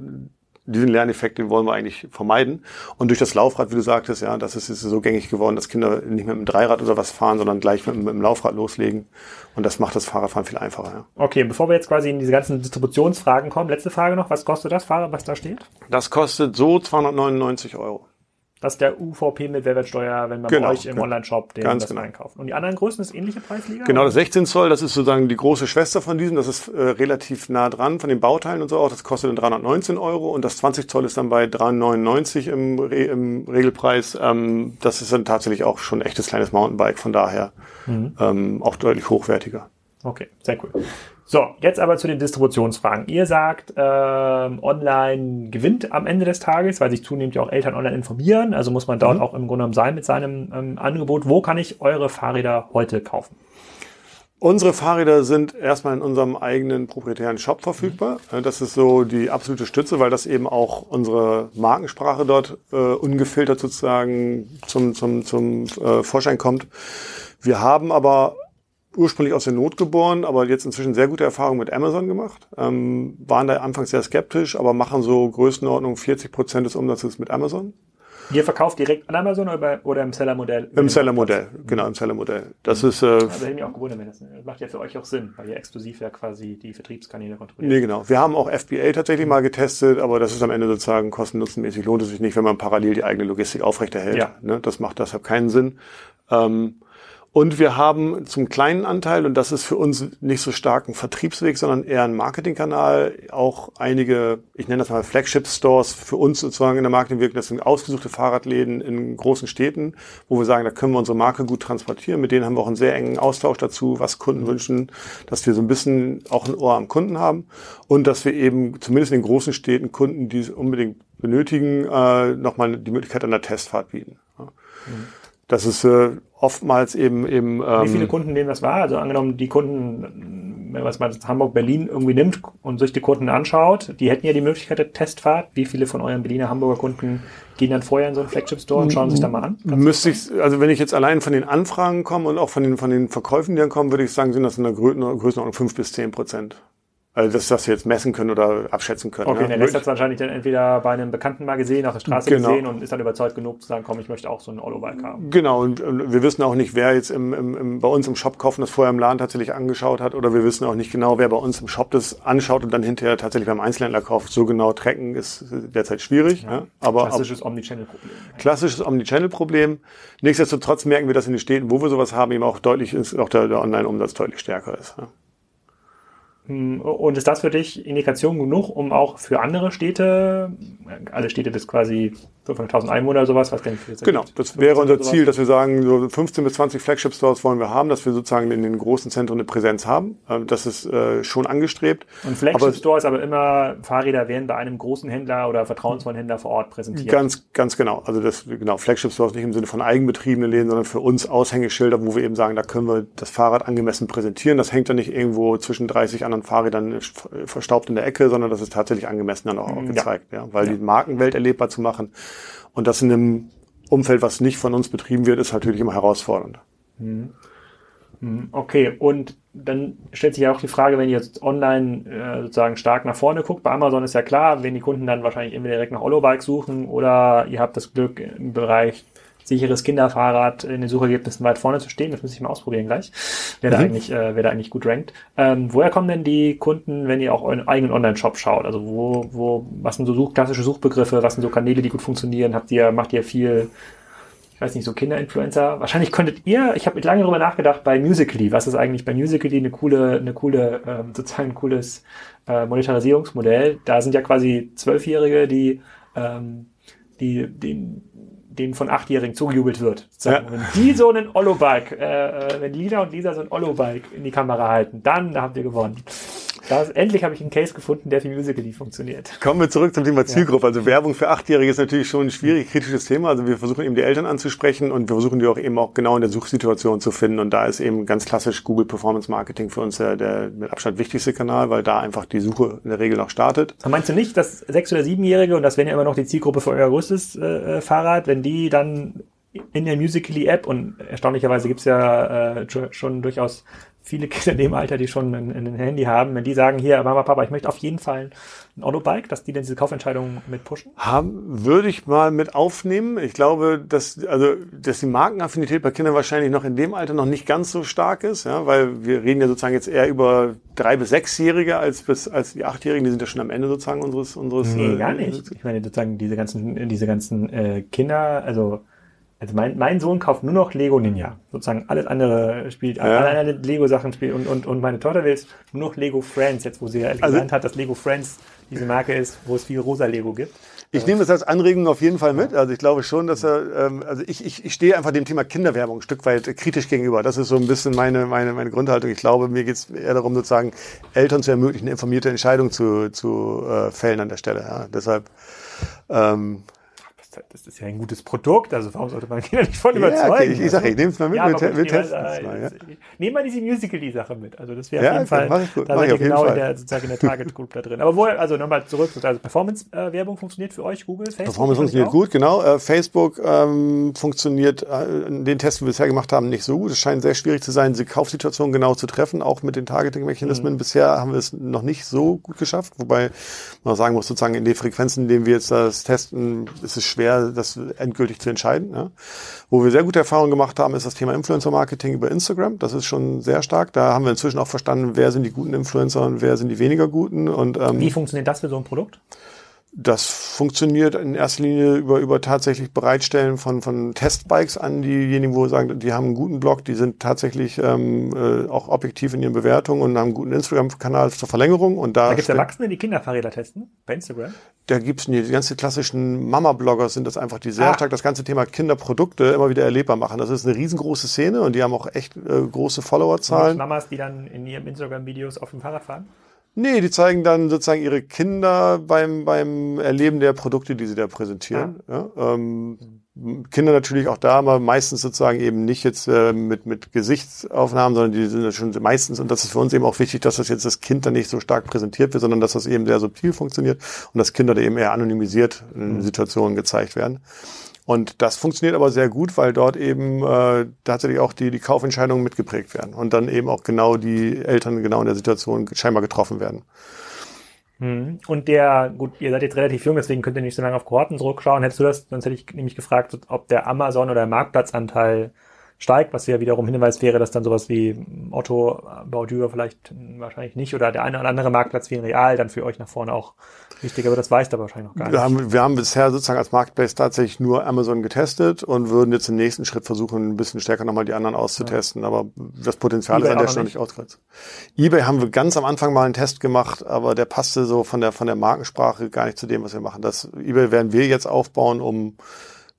diesen Lerneffekt, den wollen wir eigentlich vermeiden. Und durch das Laufrad, wie du sagtest, ja, das ist, ist so gängig geworden, dass Kinder nicht mit dem Dreirad oder was fahren, sondern gleich mit, mit dem Laufrad loslegen. Und das macht das Fahrradfahren viel einfacher. Ja. Okay, bevor wir jetzt quasi in diese ganzen Distributionsfragen kommen, letzte Frage noch, was kostet das Fahrrad, was da steht? Das kostet so 299 Euro. Das ist der UVP mit Mehrwertsteuer, wenn man Genau, bei euch im. Online-Shop den Ganz das genau. einkauft. Und die anderen Größen ist ähnliche Preisliga? Genau, das 16 Zoll, das ist sozusagen die große Schwester von diesem. Das ist äh, relativ nah dran von den Bauteilen und so auch. Das kostet dann 319 Euro und das 20 Zoll ist dann bei 399 im, Re im Regelpreis. Ähm, das ist dann tatsächlich auch schon ein echtes kleines Mountainbike, von daher ähm, auch deutlich hochwertiger. Okay, sehr cool. So, jetzt aber zu den Distributionsfragen. Ihr sagt, ähm, online gewinnt am Ende des Tages, weil sich zunehmend ja auch Eltern online informieren. Also muss man dort auch im Grunde genommen sein mit seinem ähm, Angebot. Wo kann ich eure Fahrräder heute kaufen? Unsere Fahrräder sind erstmal in unserem eigenen proprietären Shop verfügbar. Äh, Das ist so die absolute Stütze, weil das eben auch unsere Markensprache dort äh, ungefiltert sozusagen zum, zum, zum äh, Vorschein kommt. Wir haben aber ursprünglich aus der Not geboren, aber jetzt inzwischen sehr gute Erfahrungen mit Amazon gemacht. Ähm, waren da anfangs sehr skeptisch, aber machen so Größenordnung 40 Prozent des Umsatzes mit Amazon. Ihr verkauft direkt an Amazon oder, bei- oder im Seller-Modell? Im Seller-Modell, genau, im Seller-Modell. Das ist, äh, Also hätte mich auch gewundert, wenn das, das macht ja für euch auch Sinn, weil ihr exklusiv ja quasi die Vertriebskanäle kontrolliert. Nee, genau. Wir haben auch FBA tatsächlich mal getestet, aber das ist am Ende sozusagen kosten-nutzenmäßig. Lohnt es sich nicht, wenn man parallel die eigene Logistik aufrechterhält. Ja. Ne? Das macht deshalb keinen Sinn. Ähm, und wir haben zum kleinen Anteil, und das ist für uns nicht so stark ein Vertriebsweg, sondern eher ein Marketingkanal, auch einige, ich nenne das mal Flagship-Stores für uns sozusagen in der Marketingwirkung. Das sind ausgesuchte Fahrradläden in großen Städten, wo wir sagen, da können wir unsere Marke gut transportieren. Mit denen haben wir auch einen sehr engen Austausch dazu, was Kunden wünschen, dass wir so ein bisschen auch ein Ohr am Kunden haben und dass wir eben zumindest in den großen Städten Kunden, die es unbedingt benötigen, äh, nochmal die Möglichkeit einer Testfahrt bieten. Ja. Das ist äh, oftmals eben eben Wie viele ähm, Kunden nehmen das wahr? Also angenommen, die Kunden, wenn man es mal Hamburg-Berlin irgendwie nimmt und sich die Kunden anschaut, die hätten ja die Möglichkeit der Testfahrt. Wie viele von euren Berliner Hamburger Kunden gehen dann vorher in so einen Flagship-Store und schauen sich da mal an? müsste ich, also wenn ich jetzt allein von den Anfragen komme und auch von den von den Verkäufen, die dann kommen, würde ich sagen, sind das in der Grö Größenordnung fünf bis zehn Prozent. Also das, was wir jetzt messen können oder abschätzen können. Okay, ja. der Rest hat es wahrscheinlich dann entweder bei einem Bekannten mal gesehen, auf der Straße Genau. gesehen und ist dann überzeugt genug zu sagen, komm, ich möchte auch so einen Ollo-Bike haben. Genau, und, und wir wissen auch nicht, wer jetzt im, im, im, bei uns im Shop kaufen das vorher im Laden tatsächlich angeschaut hat oder wir wissen auch nicht genau, wer bei uns im Shop das anschaut und dann hinterher tatsächlich beim Einzelhändler kauft. So genau tracken ist derzeit schwierig. Ja. Aber ab, Klassisches Omnichannel-Problem. klassisches Omnichannel-Problem. Nichtsdestotrotz merken wir, dass in den Städten, wo wir sowas haben, eben auch deutlich ist, auch der, der Online-Umsatz deutlich stärker ist. Ja. Und ist das für dich Indikation genug, um auch für andere Städte, alle Städte bis quasi 500.000 Einwohner oder sowas, was denn für Genau, das wäre unser Ziel, dass wir sagen, so 15 bis 20 Flagship-Stores wollen wir haben, dass wir sozusagen in den großen Zentren eine Präsenz haben. Ähm, Das ist äh, schon angestrebt. Und Aber- Flagship-Store ist aber immer, Fahrräder werden bei einem großen Händler oder vertrauensvollen Händler vor Ort präsentiert. Ganz, ganz genau. Also das, genau, Flagship Stores nicht im Sinne von eigenbetriebenen Läden, sondern für uns Aushängeschilder, wo wir eben sagen, da können wir das Fahrrad angemessen präsentieren. Das hängt dann nicht irgendwo zwischen 30 anderen Fahrrädern verstaubt in der Ecke, sondern das ist tatsächlich angemessen dann auch, auch Ja. gezeigt, ja. Weil die Markenwelt erlebbar zu machen und das in einem Umfeld, was nicht von uns betrieben wird, ist natürlich immer herausfordernd. Okay, und dann stellt sich ja auch die Frage, wenn ihr jetzt online äh, sozusagen stark nach vorne guckt, bei Amazon ist ja klar, wenn die Kunden dann wahrscheinlich entweder direkt nach Ollo-Bike suchen oder ihr habt das Glück im Bereich sicheres Kinderfahrrad in den Suchergebnissen weit vorne zu stehen. Das muss ich mal ausprobieren gleich, wer da eigentlich, äh, wer da eigentlich gut rankt. Ähm, woher kommen denn die Kunden, wenn ihr auch euren eigenen Online-Shop schaut? Also wo, wo, was sind so Such, klassische Suchbegriffe, was sind so Kanäle, die gut funktionieren? Habt ihr, macht ihr viel ich weiß nicht, so Kinderinfluencer. Wahrscheinlich könntet ihr, ich habe lange darüber nachgedacht, bei Musically, was ist eigentlich bei Musically eine coole, eine coole, ähm, sozusagen ein cooles äh, Monetarisierungsmodell. Da sind ja quasi Zwölfjährige, die, ähm, die, den, denen von Achtjährigen zugejubelt wird. Ja. Wenn die so einen Ollo-Bike, äh, äh, wenn Lina und Lisa so ein Ollo-Bike in die Kamera halten, dann habt ihr gewonnen. Das, endlich habe ich einen Case gefunden, der für Musically funktioniert. Kommen wir zurück zum Thema Zielgruppe. Also Werbung für Achtjährige ist natürlich schon ein schwierig kritisches Thema. Also wir versuchen eben die Eltern anzusprechen und wir versuchen die auch eben auch genau in der Suchsituation zu finden. Und da ist eben ganz klassisch Google Performance Marketing für uns der, der mit Abstand wichtigste Kanal, weil da einfach die Suche in der Regel auch startet. Aber Meinst du nicht, dass sechs- oder siebenjährige, und das wäre ja immer noch die Zielgruppe für euer größtes äh, Fahrrad, wenn die dann in der Musically-App, und erstaunlicherweise gibt's ja äh, schon durchaus viele Kinder in dem Alter, die schon ein, ein, Handy haben, wenn die sagen, hier, Mama, Papa, ich möchte auf jeden Fall ein Autobike, dass die dann diese Kaufentscheidung mit pushen? Haben, würde ich mal mit aufnehmen. Ich glaube, dass, also, dass die Markenaffinität bei Kindern wahrscheinlich noch in dem Alter noch nicht ganz so stark ist, ja, weil wir reden ja sozusagen jetzt eher über drei bis sechsjährige als bis, als die achtjährigen, die sind ja schon am Ende sozusagen unseres, unseres. Nee, äh, gar nicht. Ich meine sozusagen diese ganzen, diese ganzen äh, Kinder, also also mein, mein Sohn kauft nur noch Lego Ninja. Sozusagen alles andere spielt, ja. alle anderen Lego-Sachen spielt und, und, und meine Tochter will nur noch Lego Friends, jetzt wo sie ja also, gelernt hat, dass Lego Friends diese Marke ist, wo es viel rosa Lego gibt. Ich nehme das als Anregung auf jeden Fall mit. Also ich glaube schon, dass er, ähm, also ich, ich, ich stehe einfach dem Thema Kinderwerbung ein Stück weit kritisch gegenüber. Das ist so ein bisschen meine, meine, meine Grundhaltung. Ich glaube, mir geht es eher darum, sozusagen Eltern zu ermöglichen, informierte Entscheidungen zu, zu äh, fällen an der Stelle. Ja. Deshalb ähm, das ist ja ein gutes Produkt, also warum sollte man (laughs) Kinder nicht von überzeugen? Ja, okay. ich, ich sage, ich nehme es mal mit, ja, wir, wir testen es mal. Ja. Nehmen mal diese Musical.ly-Sache mit. Also das wäre ja, auf jeden Fall, mach ich gut. da seid ihr genau in der, sozusagen in der Target Group da drin. Aber wo, also nochmal zurück, also Performance-Werbung funktioniert für euch, Google, Facebook? Performance funktioniert gut, genau. Äh, Facebook ähm, funktioniert, äh, den Test, den wir bisher gemacht haben, nicht so gut. Es scheint sehr schwierig zu sein, diese Kaufsituation genau zu treffen, auch mit den Targeting-Mechanismen. Mhm. Bisher haben wir es noch nicht so gut geschafft, wobei man sagen muss, sozusagen in den Frequenzen, in denen wir jetzt das testen, ist es schwer, das endgültig zu entscheiden. Ja. Wo wir sehr gute Erfahrungen gemacht haben, ist das Thema Influencer-Marketing über Instagram. Das ist schon sehr stark. Da haben wir inzwischen auch verstanden, wer sind die guten Influencer und wer sind die weniger guten. Und, ähm, Wie funktioniert das für so ein Produkt? Das funktionioniert in erster Linie über, über tatsächlich Bereitstellen von, von Testbikes an diejenigen, wo wir sagen, die haben einen guten Blog, die sind tatsächlich ähm, äh, auch objektiv in ihren Bewertungen und haben einen guten Instagram-Kanal zur Verlängerung. Und da, da gibt es Erwachsene, die Kinderfahrräder testen bei Instagram? Da gibt's die, die ganzen klassischen Mama-Bloggers sind das einfach, die sehr ah. stark das ganze Thema Kinderprodukte immer wieder erlebbar machen. Das ist eine riesengroße Szene und die haben auch echt äh, große Followerzahlen. Mamas, die dann in ihren Instagram-Videos auf dem Fahrrad fahren? Nee, die zeigen dann sozusagen ihre Kinder beim, beim Erleben der Produkte, die sie da präsentieren. Ja. ja ähm, Kinder natürlich auch da, aber meistens sozusagen eben nicht jetzt äh, mit, mit Gesichtsaufnahmen, sondern die sind schon meistens, und das ist für uns eben auch wichtig, dass das jetzt das Kind dann nicht so stark präsentiert wird, sondern dass das eben sehr subtil funktioniert und dass Kinder da eben eher anonymisiert in mhm. Situationen gezeigt werden. Und das funktioniert aber sehr gut, weil dort eben äh, tatsächlich auch die, die Kaufentscheidungen mitgeprägt werden und dann eben auch genau die Eltern genau in der Situation scheinbar getroffen werden. Hm. Und der, gut, ihr seid jetzt relativ jung, deswegen könnt ihr nicht so lange auf Kohorten zurückschauen. Hättest du das, sonst hätte ich nämlich gefragt, ob der Amazon oder der Marktplatzanteil steigt, was ja wiederum Hinweis wäre, dass dann sowas wie Otto, Baudyr vielleicht wahrscheinlich nicht oder der eine oder andere Marktplatz wie ein Real dann für euch nach vorne auch wichtiger wird. Das weißt du wahrscheinlich noch gar nicht. Wir haben, wir haben bisher sozusagen als Marketplace tatsächlich nur Amazon getestet und würden jetzt im nächsten Schritt versuchen, ein bisschen stärker nochmal die anderen auszutesten. Ja. Aber das Potenzial eBay ist an der Stelle nicht ausgereizt. eBay haben wir ganz am Anfang mal einen Test gemacht, aber der passte so von der, von der Markensprache gar nicht zu dem, was wir machen. Das eBay werden wir jetzt aufbauen, um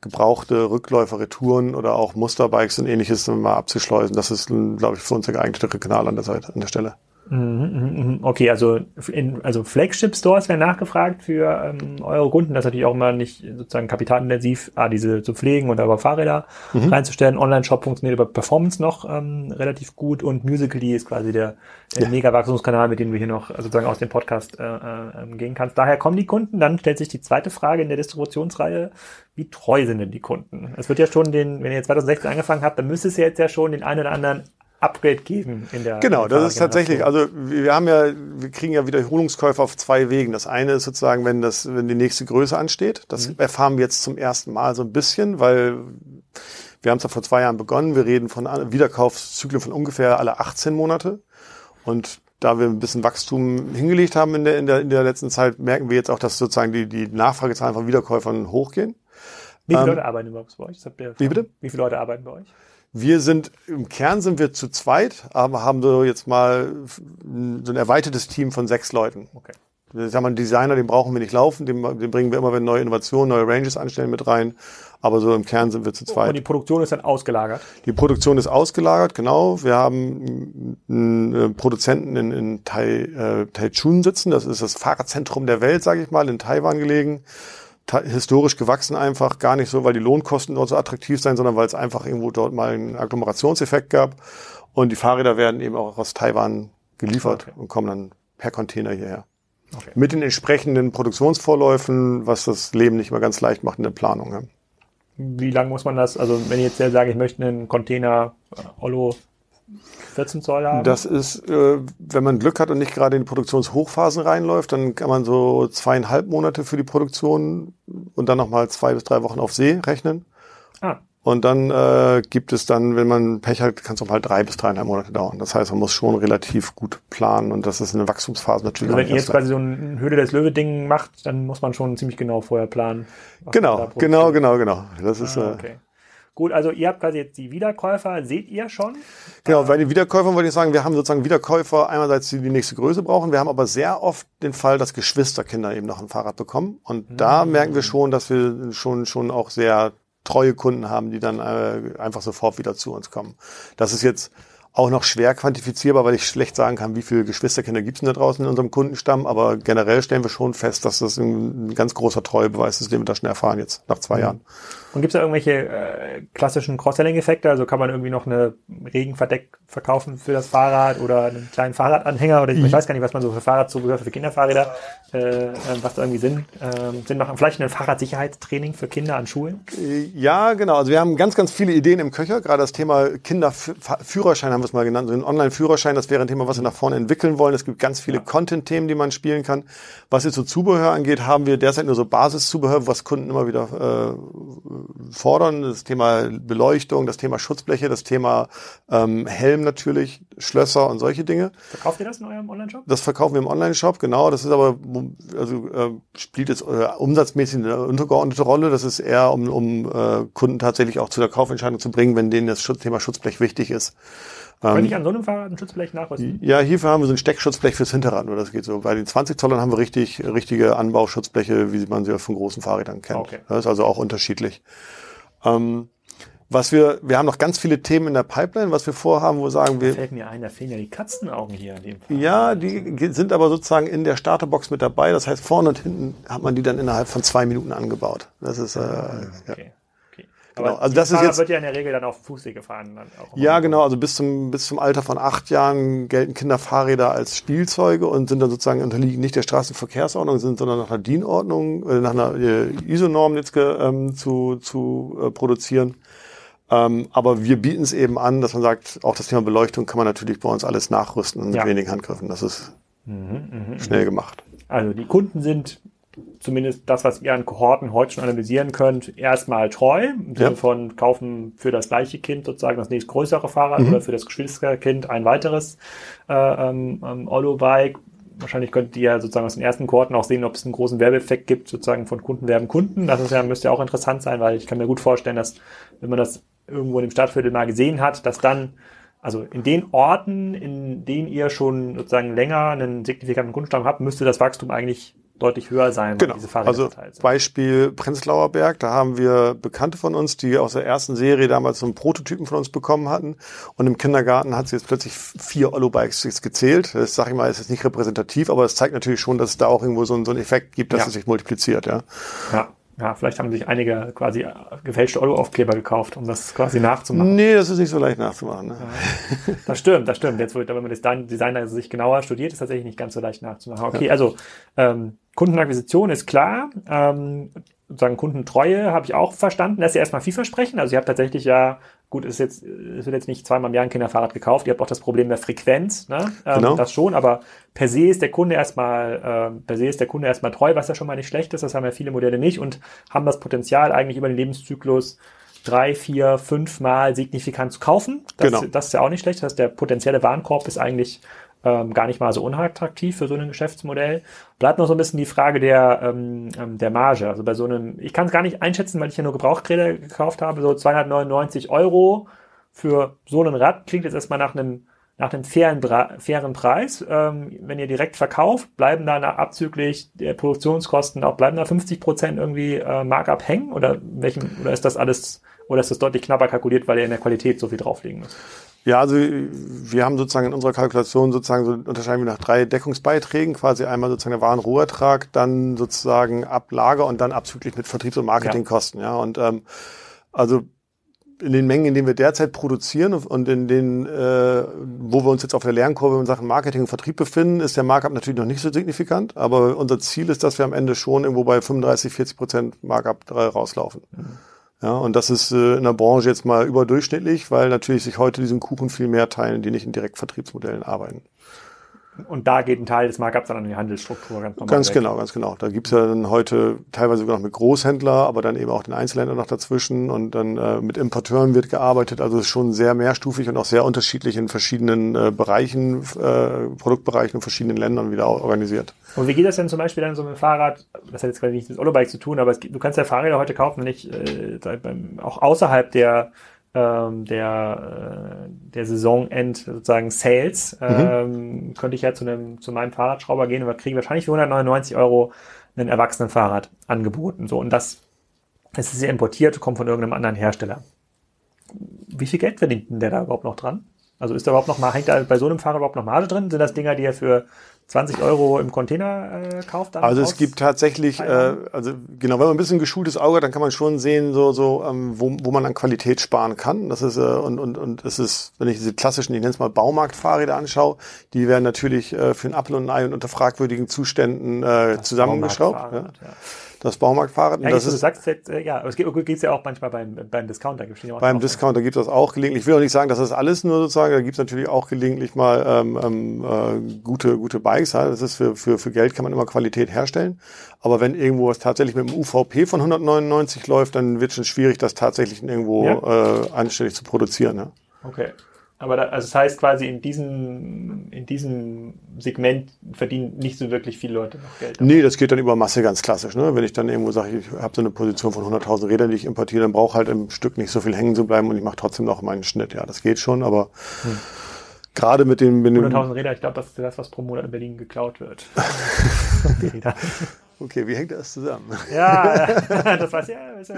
gebrauchte Rückläufer, Retouren oder auch Musterbikes und ähnliches mal abzuschleusen. Das ist, glaube ich, für uns der geeignete Kanal an der Seite, an der Stelle. Okay, also in, also Flagship Stores werden nachgefragt für ähm, eure Kunden. Das ist natürlich auch immer nicht sozusagen kapitalintensiv, ah, diese zu pflegen und aber Fahrräder mhm. reinzustellen. Online-Shop funktioniert über Performance noch ähm, relativ gut und Musically ist quasi der, der ja. Mega-Wachstumskanal, mit dem du hier noch sozusagen aus dem Podcast äh, äh, gehen kannst. Daher kommen die Kunden. Dann stellt sich die zweite Frage in der Distributionsreihe. Wie treu sind denn die Kunden? Es wird ja schon den, wenn ihr 2016 angefangen habt, dann müsste es ja jetzt ja schon den einen oder anderen Upgrade geben in der Genau, in der das ist tatsächlich, also wir haben ja, wir kriegen ja Wiederholungskäufe auf zwei Wegen. Das eine ist sozusagen, wenn das, wenn die nächste Größe ansteht. Das mhm. erfahren wir jetzt zum ersten Mal so ein bisschen, weil wir haben es ja vor zwei Jahren begonnen. Wir reden von Wiederkaufszyklen von ungefähr alle 18 Monate. Und da wir ein bisschen Wachstum hingelegt haben in der, in der, in der letzten Zeit, merken wir jetzt auch, dass sozusagen die, die Nachfragezahlen von Wiederkäufern hochgehen. Wie viele ähm, Leute arbeiten überhaupt bei euch? Wie bitte? Wie viele Leute arbeiten bei euch? Wir sind, im Kern sind wir zu zweit, aber haben so jetzt mal so ein erweitertes Team von sechs Leuten. Okay. Ich sag mal, einen Designer, den brauchen wir nicht laufen, den, den bringen wir immer, wenn neue Innovationen, neue Ranges anstellen, mit rein. Aber so im Kern sind wir zu zweit. Und die Produktion ist dann ausgelagert? Die Produktion ist ausgelagert, genau. Wir haben einen Produzenten in, in Tai, äh, Taichun sitzen. Das ist das Fahrradzentrum der Welt, sage ich mal, in Taiwan gelegen historisch gewachsen einfach, gar nicht so, weil die Lohnkosten dort so attraktiv sein, sondern weil es einfach irgendwo dort mal einen Agglomerationseffekt gab. Und die Fahrräder werden eben auch aus Taiwan geliefert okay. und kommen dann per Container hierher. Okay. Mit den entsprechenden Produktionsvorläufen, was das Leben nicht mehr ganz leicht macht in der Planung. Ja. Wie lange muss man das, also wenn ich jetzt sage, ich möchte einen Container äh, Ollo 14 Zoll haben? Das ist, äh, wenn man Glück hat und nicht gerade in die Produktionshochphasen reinläuft, dann kann man so zweieinhalb Monate für die Produktion und dann nochmal zwei bis drei Wochen auf See rechnen. Ah. Und dann äh, gibt es dann, wenn man Pech hat, kann es auch mal drei bis dreieinhalb Monate dauern. Das heißt, man muss schon relativ gut planen und das ist eine Wachstumsphase natürlich. Also wenn ihr jetzt quasi so ein Höhle des Löwe-Ding macht, dann muss man schon ziemlich genau vorher planen. Genau, genau, genau, genau. Das ist ah, okay. Äh, Gut, also ihr habt quasi jetzt die Wiederkäufer, seht ihr schon? Genau, bei den Wiederkäufern wollte ich sagen, wir haben sozusagen Wiederkäufer einerseits, die die nächste Größe brauchen. Wir haben aber sehr oft den Fall, dass Geschwisterkinder eben noch ein Fahrrad bekommen. Und mhm. da merken wir schon, dass wir schon, schon auch sehr treue Kunden haben, die dann äh, einfach sofort wieder zu uns kommen. Das ist jetzt auch noch schwer quantifizierbar, weil ich schlecht sagen kann, wie viele Geschwisterkinder gibt es denn da draußen in unserem Kundenstamm. Aber generell stellen wir schon fest, dass das ein ganz großer Treuebeweis ist, den wir da schon erfahren jetzt nach zwei mhm. Jahren. Und gibt es da irgendwelche äh, klassischen Cross-Selling-Effekte? Also kann man irgendwie noch eine Regenverdeck verkaufen für das Fahrrad oder einen kleinen Fahrradanhänger oder ich, ich weiß gar nicht, was man so für Fahrradzubehör für Kinderfahrräder, äh, äh, was da irgendwie Sinn, äh, Sinn macht. Vielleicht ein Fahrradsicherheitstraining für Kinder an Schulen? Ja, genau. Also wir haben ganz, ganz viele Ideen im Köcher. Gerade das Thema Kinderführerschein haben wir es mal genannt. So ein Online-Führerschein, das wäre ein Thema, was wir nach vorne entwickeln wollen. Es gibt ganz viele ja. Content-Themen, die man spielen kann. Was jetzt so Zubehör angeht, haben wir derzeit nur so Basiszubehör, was Kunden immer wieder äh, fordern. Das Thema Beleuchtung, das Thema Schutzbleche, das Thema ähm, Helm natürlich, Schlösser und solche Dinge. Verkauft ihr das in eurem Online-Shop? Das verkaufen wir im Online-Shop, genau. Das ist aber, also äh, spielt jetzt äh, umsatzmäßig eine untergeordnete Rolle. Das ist eher, um, um äh, Kunden tatsächlich auch zu der Kaufentscheidung zu bringen, wenn denen das Thema Schutzblech wichtig ist. Kann ähm, ich an so einem Fahrrad ein Schutzblech nachrüsten? Ja, hierfür haben wir so ein Steckschutzblech fürs Hinterrad, nur das geht so. Bei den 20 Zollern haben wir richtig, richtige Anbauschutzbleche, wie man sie von großen Fahrrädern kennt. Okay. Das ist also auch unterschiedlich. Ähm, was wir, wir haben noch ganz viele Themen in der Pipeline, was wir vorhaben, wo sagen wir. Da fällt mir ein, da fehlen ja die Katzenaugen hier in dem Fall. Ja, die sind aber sozusagen in der Starterbox mit dabei. Das heißt, vorne und hinten hat man die dann innerhalb von zwei Minuten angebaut. Das ist, äh, ah, okay. ja. Genau. Aber also das ist jetzt, wird ja in der Regel dann auf Fußweg gefahren. ja, genau. Also bis zum, bis zum Alter von acht Jahren gelten Kinderfahrräder als Spielzeuge und sind dann sozusagen unterliegen nicht der Straßenverkehrsordnung, sind, sondern nach einer DIN-Ordnung, äh, nach einer äh, ISO-Norm jetzt ähm, zu, zu äh, produzieren. Ähm, aber wir bieten es eben an, dass man sagt, auch das Thema Beleuchtung kann man natürlich bei uns alles nachrüsten mit ja. wenigen Handgriffen. Das ist mhm, mh, schnell gemacht. Also die Kunden sind zumindest das, was ihr an Kohorten heute schon analysieren könnt, erstmal treu, im Sinne ja. von kaufen für das gleiche Kind sozusagen das nächstgrößere Fahrrad mhm. oder für das Geschwisterkind ein weiteres äh, ähm, ähm, Olo-Bike. Wahrscheinlich könnt ihr sozusagen aus den ersten Kohorten auch sehen, ob es einen großen Werbeeffekt gibt, sozusagen von Kunden werben Kunden. Das ist ja, müsste ja auch interessant sein, weil ich kann mir gut vorstellen, dass wenn man das irgendwo in dem Stadtviertel mal gesehen hat, dass dann also in den Orten, in denen ihr schon sozusagen länger einen signifikanten Kundenstamm habt, müsste das Wachstum eigentlich deutlich höher sein, genau. diese Fahrräder also Beispiel Prenzlauer Berg, da haben wir Bekannte von uns, die aus der ersten Serie damals so einen Prototypen von uns bekommen hatten und im Kindergarten hat sie jetzt plötzlich vier Ollo-Bikes gezählt. Das sage ich mal, ist jetzt nicht repräsentativ, aber es zeigt natürlich schon, dass es da auch irgendwo so, so einen Effekt gibt, dass ja. es sich multipliziert. Ja. ja. Ja, vielleicht haben sich einige quasi gefälschte Euro-Aufkleber gekauft, um das quasi nachzumachen. Nee, das ist nicht so leicht nachzumachen. Ne? Ja, das stimmt, das stimmt. Jetzt, wenn man das Designer sich genauer studiert, ist tatsächlich nicht ganz so leicht nachzumachen. Okay, ja. also ähm, Kundenakquisition ist klar. Ähm, sozusagen Kundentreue habe ich auch verstanden. Das ist ja erstmal vielversprechend. Also ihr habt tatsächlich ja, gut, ist jetzt, es wird jetzt nicht zweimal im Jahr ein Kinderfahrrad gekauft. Ihr habt auch das Problem der Frequenz, ne? Ähm, genau. Das schon, aber per se ist der Kunde erstmal, äh, per se ist der Kunde erstmal treu, was ja schon mal nicht schlecht ist. Das haben ja viele Modelle nicht und haben das Potenzial eigentlich über den Lebenszyklus drei, vier, fünf Mal signifikant zu kaufen. Das, genau. das ist ja auch nicht schlecht. Das heißt, der potenzielle Warenkorb ist eigentlich ähm, gar nicht mal so unattraktiv für so ein Geschäftsmodell. Bleibt noch so ein bisschen die Frage der, ähm, ähm der Marge. Also bei so einem, ich kann es gar nicht einschätzen, weil ich ja nur Gebrauchträder gekauft habe, so 299 Euro für so ein Rad klingt jetzt erstmal nach einem nach einem fairen, fairen Preis. Ähm, wenn ihr direkt verkauft, bleiben da abzüglich der Produktionskosten auch bleiben da 50 Prozent irgendwie äh, Markup hängen oder welchen oder ist das alles oder ist das deutlich knapper kalkuliert, weil ihr in der Qualität so viel drauflegen müsst? Ja, also wir haben sozusagen in unserer Kalkulation sozusagen so unterscheiden wir nach drei Deckungsbeiträgen, quasi einmal sozusagen der Warenrohertrag, dann sozusagen Ablager und dann abzüglich mit Vertriebs- und Marketingkosten. Ja, ja und ähm, also in den Mengen, in denen wir derzeit produzieren und in den, äh, wo wir uns jetzt auf der Lernkurve in Sachen Marketing und Vertrieb befinden, ist der Markup natürlich noch nicht so signifikant. Aber unser Ziel ist, dass wir am Ende schon irgendwo bei 35, 40 Prozent Markup rauslaufen. Mhm. Ja, und das ist äh, in der Branche jetzt mal überdurchschnittlich, weil natürlich sich heute diesen Kuchen viel mehr teilen, die nicht in Direktvertriebsmodellen arbeiten. Und da geht ein Teil des Markups dann an die Handelsstruktur ganz normal. Ganz weg. genau, ganz genau. Da gibt's ja dann heute teilweise sogar noch mit Großhändler, aber dann eben auch den Einzelhändler noch dazwischen und dann äh, mit Importeuren wird gearbeitet. Also schon sehr mehrstufig und auch sehr unterschiedlich in verschiedenen äh, Bereichen, äh, Produktbereichen und verschiedenen Ländern wieder organisiert. Und wie geht das denn zum Beispiel dann so mit dem Fahrrad? Das hat jetzt gerade nichts mit Olobike zu tun, aber es, du kannst ja Fahrräder heute kaufen, nicht äh, auch außerhalb der ähm, der, äh, der Saisonend sozusagen Sales, mhm. ähm, könnte ich ja zu, einem, zu meinem Fahrradschrauber gehen und kriege wahrscheinlich für 199 Euro ein Erwachsenenfahrrad angeboten. So, und das, das ist ja importiert, kommt von irgendeinem anderen Hersteller. Wie viel Geld verdient denn der da überhaupt noch dran? Also ist da überhaupt noch mal, hängt da bei so einem Fahrrad überhaupt noch Marge drin? Sind das Dinger, die er für 20 Euro im Container äh, kauft? also es gibt tatsächlich, äh, also genau, wenn man ein bisschen geschultes Auge hat, dann kann man schon sehen, so, so ähm, wo, wo man an Qualität sparen kann. Das ist äh, und und und es ist, wenn ich diese klassischen, ich nenne es mal Baumarktfahrräder anschaue, die werden natürlich äh, für ein Apfel und ein Ei und unter fragwürdigen Zuständen äh, zusammengeschraubt. Ja. Ja das Baumarktfahrrad. Ja, das ist, du sagst jetzt, äh, ja, aber es geht es ja auch manchmal beim, beim Discounter. Gibt's auch beim Discounter gibt es das auch gelegentlich. Ich will auch nicht sagen, dass das alles nur sozusagen, da gibt es natürlich auch gelegentlich mal ähm, ähm, äh, gute, gute Bikes. Ja. Das ist für, für, für Geld kann man immer Qualität herstellen. Aber wenn irgendwo was tatsächlich mit einem UVP von 199 läuft, dann wird es schon schwierig, das tatsächlich irgendwo ja. äh, anständig zu produzieren. Ja. Okay. Aber da, also das heißt quasi in diesem, in diesem Segment verdienen nicht so wirklich viele Leute noch Geld. Nee, das geht dann über Masse ganz klassisch. Ne? Wenn ich dann irgendwo sage, ich habe so eine Position von 100.000 Rädern, die ich importiere, dann brauche halt im Stück nicht so viel hängen zu bleiben und ich mache trotzdem noch meinen Schnitt. Ja, das geht schon, aber hm. gerade mit dem... 100.000 Räder, ich glaube, das ist das, was pro Monat in Berlin geklaut wird. (laughs) (laughs) Okay, wie hängt das zusammen? Ja, (laughs) (laughs) das weiß ich, ich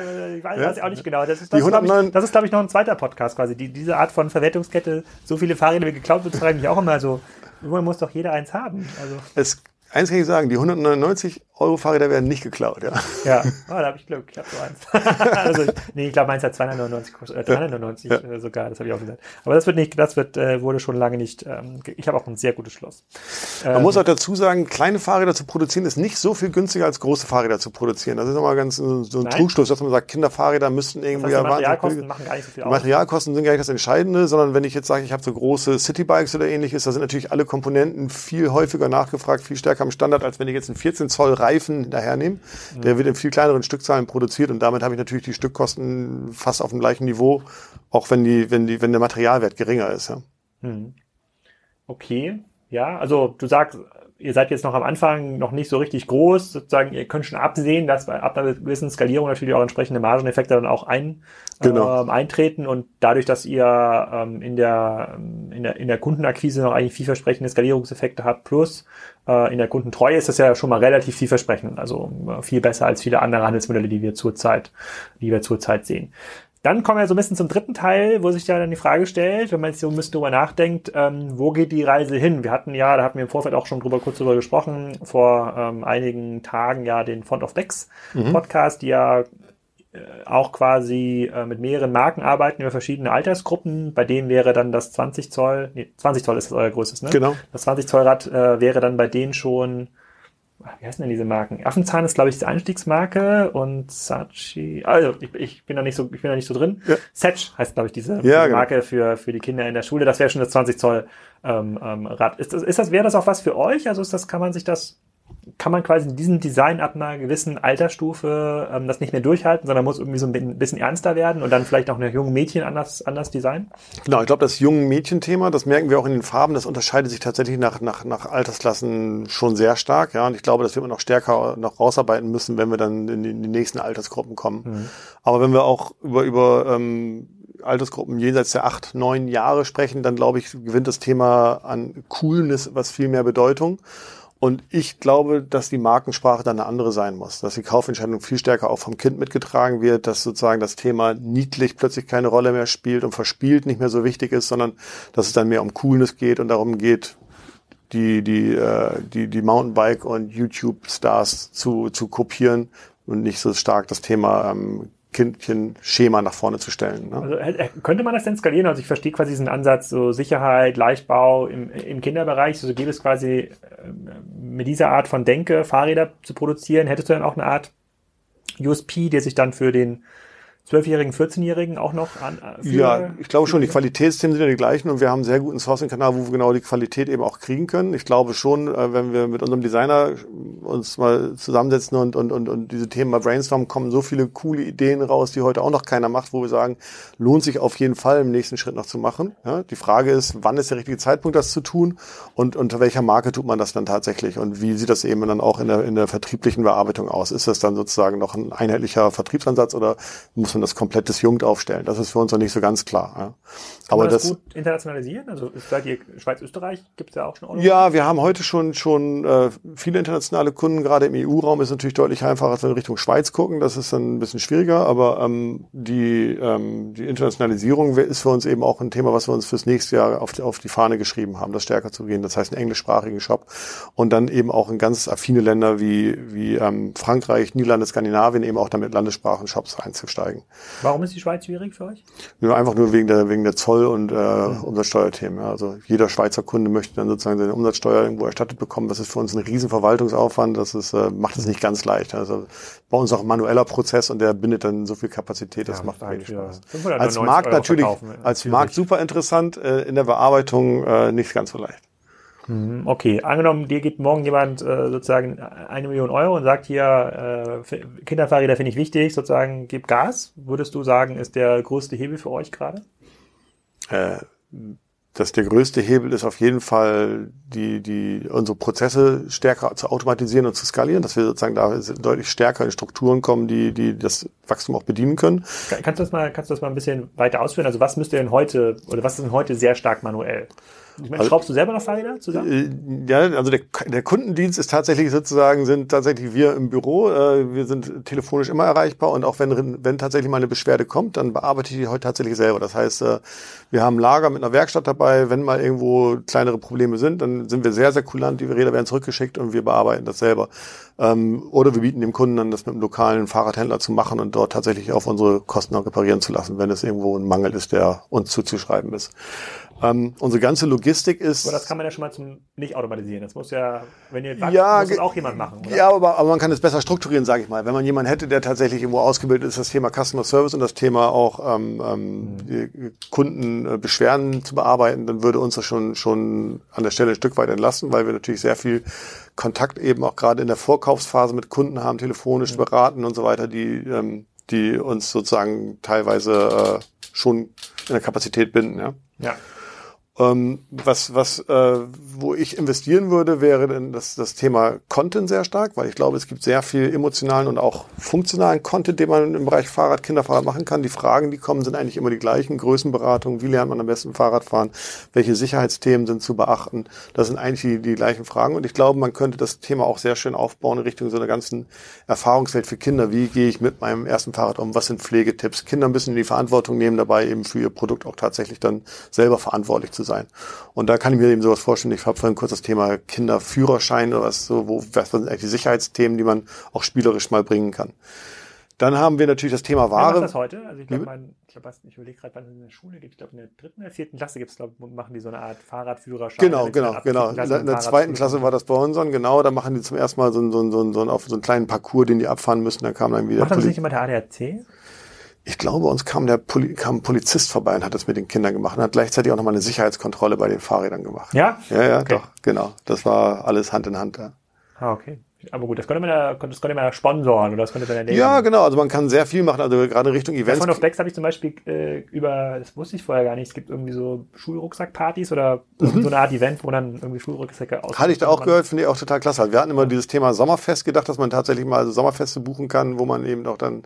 weiß, ja? ich auch nicht genau. Das ist, das, glaube ich, das ist, glaube ich, noch ein zweiter Podcast quasi. Die, diese Art von Verwertungskette, so viele Fahrräder wie geklaut wird, frage ich mich auch immer so. Irgendwann muss doch jeder eins haben. Also. Es Eins kann ich sagen, die 199 Euro Fahrräder werden nicht geklaut, ja. Ja, oh, da habe ich Glück, ich habe so eins. (laughs) also, nee, ich glaube, meins hat 299, äh, 399 ja. äh, sogar, das habe ich auch gesagt. Aber das wird nicht, das wird, äh, wurde schon lange nicht, ähm, ich habe auch ein sehr gutes Schloss. Man ähm, muss auch dazu sagen, kleine Fahrräder zu produzieren ist nicht so viel günstiger als große Fahrräder zu produzieren. Das ist immer ganz so ein Nein. Trugschluss, dass man sagt, Kinderfahrräder müssten irgendwie das heißt, Materialkosten machen gar nicht so viel aus. Materialkosten sind gar nicht das Entscheidende, sondern wenn ich jetzt sage, ich habe so große Citybikes oder ähnliches, da sind natürlich alle Komponenten viel häufiger nachgefragt, viel stärker am Standard, als wenn ich jetzt einen 14 Zoll Reifen dahernehme. Mhm. Der wird in viel kleineren Stückzahlen produziert und damit habe ich natürlich die Stückkosten fast auf dem gleichen Niveau, auch wenn die, wenn die, wenn der Materialwert geringer ist. Ja. Mhm. Okay, ja, also du sagst, ihr seid jetzt noch am Anfang noch nicht so richtig groß, sozusagen, ihr könnt schon absehen, dass bei ab einer gewissen Skalierung natürlich auch entsprechende Margeneffekte dann auch ein, genau. ähm, eintreten und dadurch, dass ihr ähm, in, der, in, der, in der Kundenakquise noch eigentlich vielversprechende Skalierungseffekte habt, plus äh, in der Kundentreue ist das ja schon mal relativ vielversprechend, also äh, viel besser als viele andere Handelsmodelle, die wir zurzeit, die wir zurzeit sehen. Dann kommen wir so ein bisschen zum dritten Teil, wo sich ja dann die Frage stellt, wenn man jetzt so ein bisschen drüber nachdenkt, ähm, wo geht die Reise hin? Wir hatten ja, da hatten wir im Vorfeld auch schon drüber kurz drüber gesprochen, vor ähm, einigen Tagen ja den Font of Decks mhm. Podcast, die ja äh, auch quasi äh, mit mehreren Marken arbeiten über verschiedene Altersgruppen. Bei dem wäre dann das 20 Zoll, nee, 20 Zoll ist das euer größtes, ne? Genau. Das 20 Zoll Rad äh, wäre dann bei denen schon wie heißen denn diese Marken? Affenzahn ist, glaube ich, die Einstiegsmarke und Sachi, also ich, ich bin da nicht so, ich bin da nicht so drin. Ja. Setch heißt, glaube ich, diese, ja, diese genau. Marke für, für die Kinder in der Schule. Das wäre schon das 20 Zoll ähm, ähm, Rad. Ist das, ist das, wäre das auch was für euch? Also ist das, kann man sich das kann man quasi in diesem Design ab einer gewissen Altersstufe ähm, das nicht mehr durchhalten, sondern muss irgendwie so ein bisschen ernster werden und dann vielleicht auch eine junge Mädchen anders, anders designen? Genau, ich glaube, das jungen Mädchen-Thema, das merken wir auch in den Farben, das unterscheidet sich tatsächlich nach, nach, nach Altersklassen schon sehr stark. Ja, und ich glaube, das wird man noch stärker noch rausarbeiten müssen, wenn wir dann in die, in die nächsten Altersgruppen kommen. Mhm. Aber wenn wir auch über, über ähm, Altersgruppen jenseits der acht, neun Jahre sprechen, dann glaube ich, gewinnt das Thema an Coolness was viel mehr Bedeutung. Und ich glaube, dass die Markensprache dann eine andere sein muss, dass die Kaufentscheidung viel stärker auch vom Kind mitgetragen wird, dass sozusagen das Thema niedlich plötzlich keine Rolle mehr spielt und verspielt nicht mehr so wichtig ist, sondern dass es dann mehr um Coolness geht und darum geht, die die äh, die die Mountainbike und YouTube Stars zu zu kopieren und nicht so stark das Thema ähm, Kindchen-Schema nach vorne zu stellen. Ne? Also äh, könnte man das denn skalieren? Also ich verstehe quasi diesen Ansatz, so Sicherheit, Leichtbau im, im Kinderbereich. Also gäbe es quasi äh, mit dieser Art von Denke Fahrräder zu produzieren, hättest du dann auch eine Art USP, der sich dann für den 12-Jährigen, 14-Jährigen auch noch an? Für, ja, ich glaube schon, die Qualitätsthemen sind ja die gleichen und wir haben einen sehr guten Sourcing-Kanal, wo wir genau die Qualität eben auch kriegen können. Ich glaube schon, äh, wenn wir mit unserem Designer uns mal zusammensetzen und, und, und, und diese Themen mal brainstormen, kommen so viele coole Ideen raus, die heute auch noch keiner macht, wo wir sagen, lohnt sich auf jeden Fall im nächsten Schritt noch zu machen. Ja, die Frage ist, wann ist der richtige Zeitpunkt, das zu tun und unter welcher Marke tut man das dann tatsächlich und wie sieht das eben dann auch in der, in der vertrieblichen Bearbeitung aus? Ist das dann sozusagen noch ein einheitlicher Vertriebsansatz oder muss man das komplett disjunkt aufstellen? Das ist für uns noch nicht so ganz klar. Ja. Aber das, das gut internationalisieren? Also seid ihr Schweiz-Österreich? Gibt es ja auch schon Online? Ja, wir haben heute schon schon äh, viele internationale Kunden. Gerade im EU-Raum ist natürlich deutlich einfacher, als wir in Richtung Schweiz gucken. Das ist dann ein bisschen schwieriger. Aber ähm, die ähm, die Internationalisierung ist für uns eben auch ein Thema, was wir uns fürs nächste Jahr auf die, auf die Fahne geschrieben haben, das stärker zu gehen. Das heißt, einen englischsprachigen Shop und dann eben auch in ganz affine Länder wie wie ähm, Frankreich, Niederlande, Skandinavien eben auch damit Landessprachen-Shops einzusteigen. Warum ist die Schweiz schwierig für euch? Nur einfach nur wegen der wegen der Zoll- und äh, mhm. Umsatzsteuerthemen. Also jeder Schweizer Kunde möchte dann sozusagen seine Umsatzsteuer irgendwo erstattet bekommen. Das ist für uns ein riesen Verwaltungsaufwand. Das ist, äh, macht es nicht ganz leicht. Also bei uns auch ein manueller Prozess und der bindet dann so viel Kapazität. Das ja, macht wenig Spaß. Als Markt natürlich, als Markt super interessant. Äh, in der Bearbeitung äh, nicht ganz so leicht. Mhm, okay, angenommen, dir gibt morgen jemand äh, sozusagen eine Million Euro und sagt hier, äh, Kinderfahrräder finde ich wichtig, sozusagen, gib Gas. Würdest du sagen, ist der größte Hebel für euch gerade? Äh, dass der größte Hebel ist auf jeden Fall die, die, unsere Prozesse stärker zu automatisieren und zu skalieren, dass wir sozusagen da deutlich stärker in Strukturen kommen, die, die das Wachstum auch bedienen können. Kannst du das mal, kannst du das mal ein bisschen weiter ausführen? Also was müsst ihr denn heute, oder was ist denn heute sehr stark manuell? Ich meine, schraubst du selber noch Fahrräder zusammen? Äh, ja, also der, der Kundendienst ist tatsächlich sozusagen, sind tatsächlich wir im Büro. Äh, wir sind telefonisch immer erreichbar und auch wenn, wenn tatsächlich mal eine Beschwerde kommt, dann bearbeite ich die heute tatsächlich selber. Das heißt, äh, wir haben Lager mit einer Werkstatt dabei. Wenn mal irgendwo kleinere Probleme sind, dann sind wir sehr, sehr kulant. Die Räder werden zurückgeschickt und wir bearbeiten das selber. Ähm, oder wir bieten dem Kunden dann, das mit einem lokalen Fahrradhändler zu machen und dort tatsächlich auf unsere Kosten reparieren zu lassen, wenn es irgendwo ein Mangel ist, der uns zuzuschreiben ist. Ähm, unsere ganze Logistik ist. Aber das kann man ja schon mal zum nicht automatisieren. Das muss ja, wenn ihr wachst, ja, muss auch jemand machen. Oder? Ja, aber, aber man kann es besser strukturieren, sage ich mal. Wenn man jemanden hätte, der tatsächlich irgendwo ausgebildet ist, das Thema Customer Service und das Thema auch ähm, ähm, mhm. Kundenbeschwerden zu bearbeiten, dann würde uns das schon schon an der Stelle ein Stück weit entlasten, weil wir natürlich sehr viel Kontakt eben auch gerade in der Vorkaufsphase mit Kunden haben, telefonisch mhm. beraten und so weiter, die ähm, die uns sozusagen teilweise äh, schon in der Kapazität binden. Ja. Ja. Ähm, was, was, äh, wo ich investieren würde, wäre denn das, das Thema Content sehr stark, weil ich glaube, es gibt sehr viel emotionalen und auch funktionalen Content, den man im Bereich Fahrrad, Kinderfahrrad machen kann. Die Fragen, die kommen, sind eigentlich immer die gleichen. Größenberatung, wie lernt man am besten Fahrrad fahren? Welche Sicherheitsthemen sind zu beachten? Das sind eigentlich die, die gleichen Fragen. Und ich glaube, man könnte das Thema auch sehr schön aufbauen in Richtung so einer ganzen Erfahrungswelt für Kinder. Wie gehe ich mit meinem ersten Fahrrad um? Was sind Pflegetipps? Kinder ein bisschen in die Verantwortung nehmen, dabei eben für ihr Produkt auch tatsächlich dann selber verantwortlich zu sein. Und da kann ich mir eben sowas vorstellen. Ich habe vorhin kurz das Thema Kinderführerschein oder was so, wo, was sind eigentlich die Sicherheitsthemen, die man auch spielerisch mal bringen kann. Dann haben wir natürlich das Thema Ware. Wer macht das heute? Also ich glaube, ich, glaub, ich überlege gerade, wann es in der Schule gibt. Ich glaube, in der dritten oder vierten Klasse gibt es, glaube machen die so eine Art Fahrradführerschein. Genau, genau, genau. In der, in der zweiten Klasse war das bei unseren, genau. Da machen die zum ersten Mal so, einen, so, einen, so, einen, so, einen, auf so einen kleinen Parcours, den die abfahren müssen. Dann kam dann wieder. Macht das nicht immer der ADAC? Ich glaube, uns kam der Poli kam ein Polizist vorbei und hat das mit den Kindern gemacht und hat gleichzeitig auch nochmal eine Sicherheitskontrolle bei den Fahrrädern gemacht. Ja? Ja, ja, okay. doch, genau. Das war alles Hand in Hand. Ja. Ah, okay. Aber gut, das könnte man ja, das könnte man ja sponsoren oder das könnte man ja Ja, genau. Also man kann sehr viel machen. Also gerade Richtung Events. Von Decks habe ich zum Beispiel äh, über, das wusste ich vorher gar nicht, es gibt irgendwie so Schulrucksackpartys oder mhm. so eine Art Event, wo dann irgendwie Schulrucksäcke aus. Hatte ich da auch gehört, finde ich auch total klasse. Wir hatten immer dieses Thema Sommerfest gedacht, dass man tatsächlich mal so Sommerfeste buchen kann, wo man eben auch dann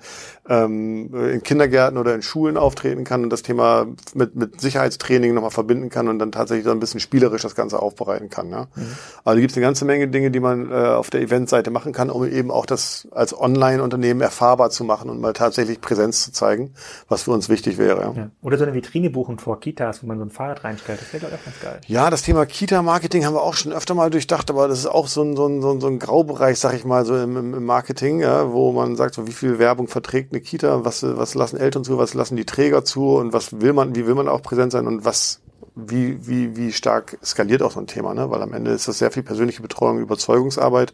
ähm, in Kindergärten oder in Schulen auftreten kann und das Thema mit, mit Sicherheitstraining nochmal verbinden kann und dann tatsächlich so ein bisschen spielerisch das Ganze aufbereiten kann. Ja? Mhm. Also gibt es eine ganze Menge Dinge, die man äh, auf der Event Eventseite machen kann, um eben auch das als Online-Unternehmen erfahrbar zu machen und mal tatsächlich Präsenz zu zeigen, was für uns wichtig wäre. Ja. Oder so eine Vitrine buchen vor Kitas, wo man so ein Fahrrad reinstellt. Das wäre, glaube ich, auch ganz geil. Ja, das Thema Kita-Marketing haben wir auch schon öfter mal durchdacht, aber das ist auch so ein, so ein, so ein, so ein Graubereich, sag ich mal, so im, im Marketing, ja, wo man sagt, so wie viel Werbung verträgt eine Kita, was, was lassen Eltern zu, was lassen die Träger zu und was will man, wie will man auch präsent sein und was wie, wie, wie stark skaliert auch so ein Thema, ne? Weil am Ende ist das sehr viel persönliche Betreuung, Überzeugungsarbeit.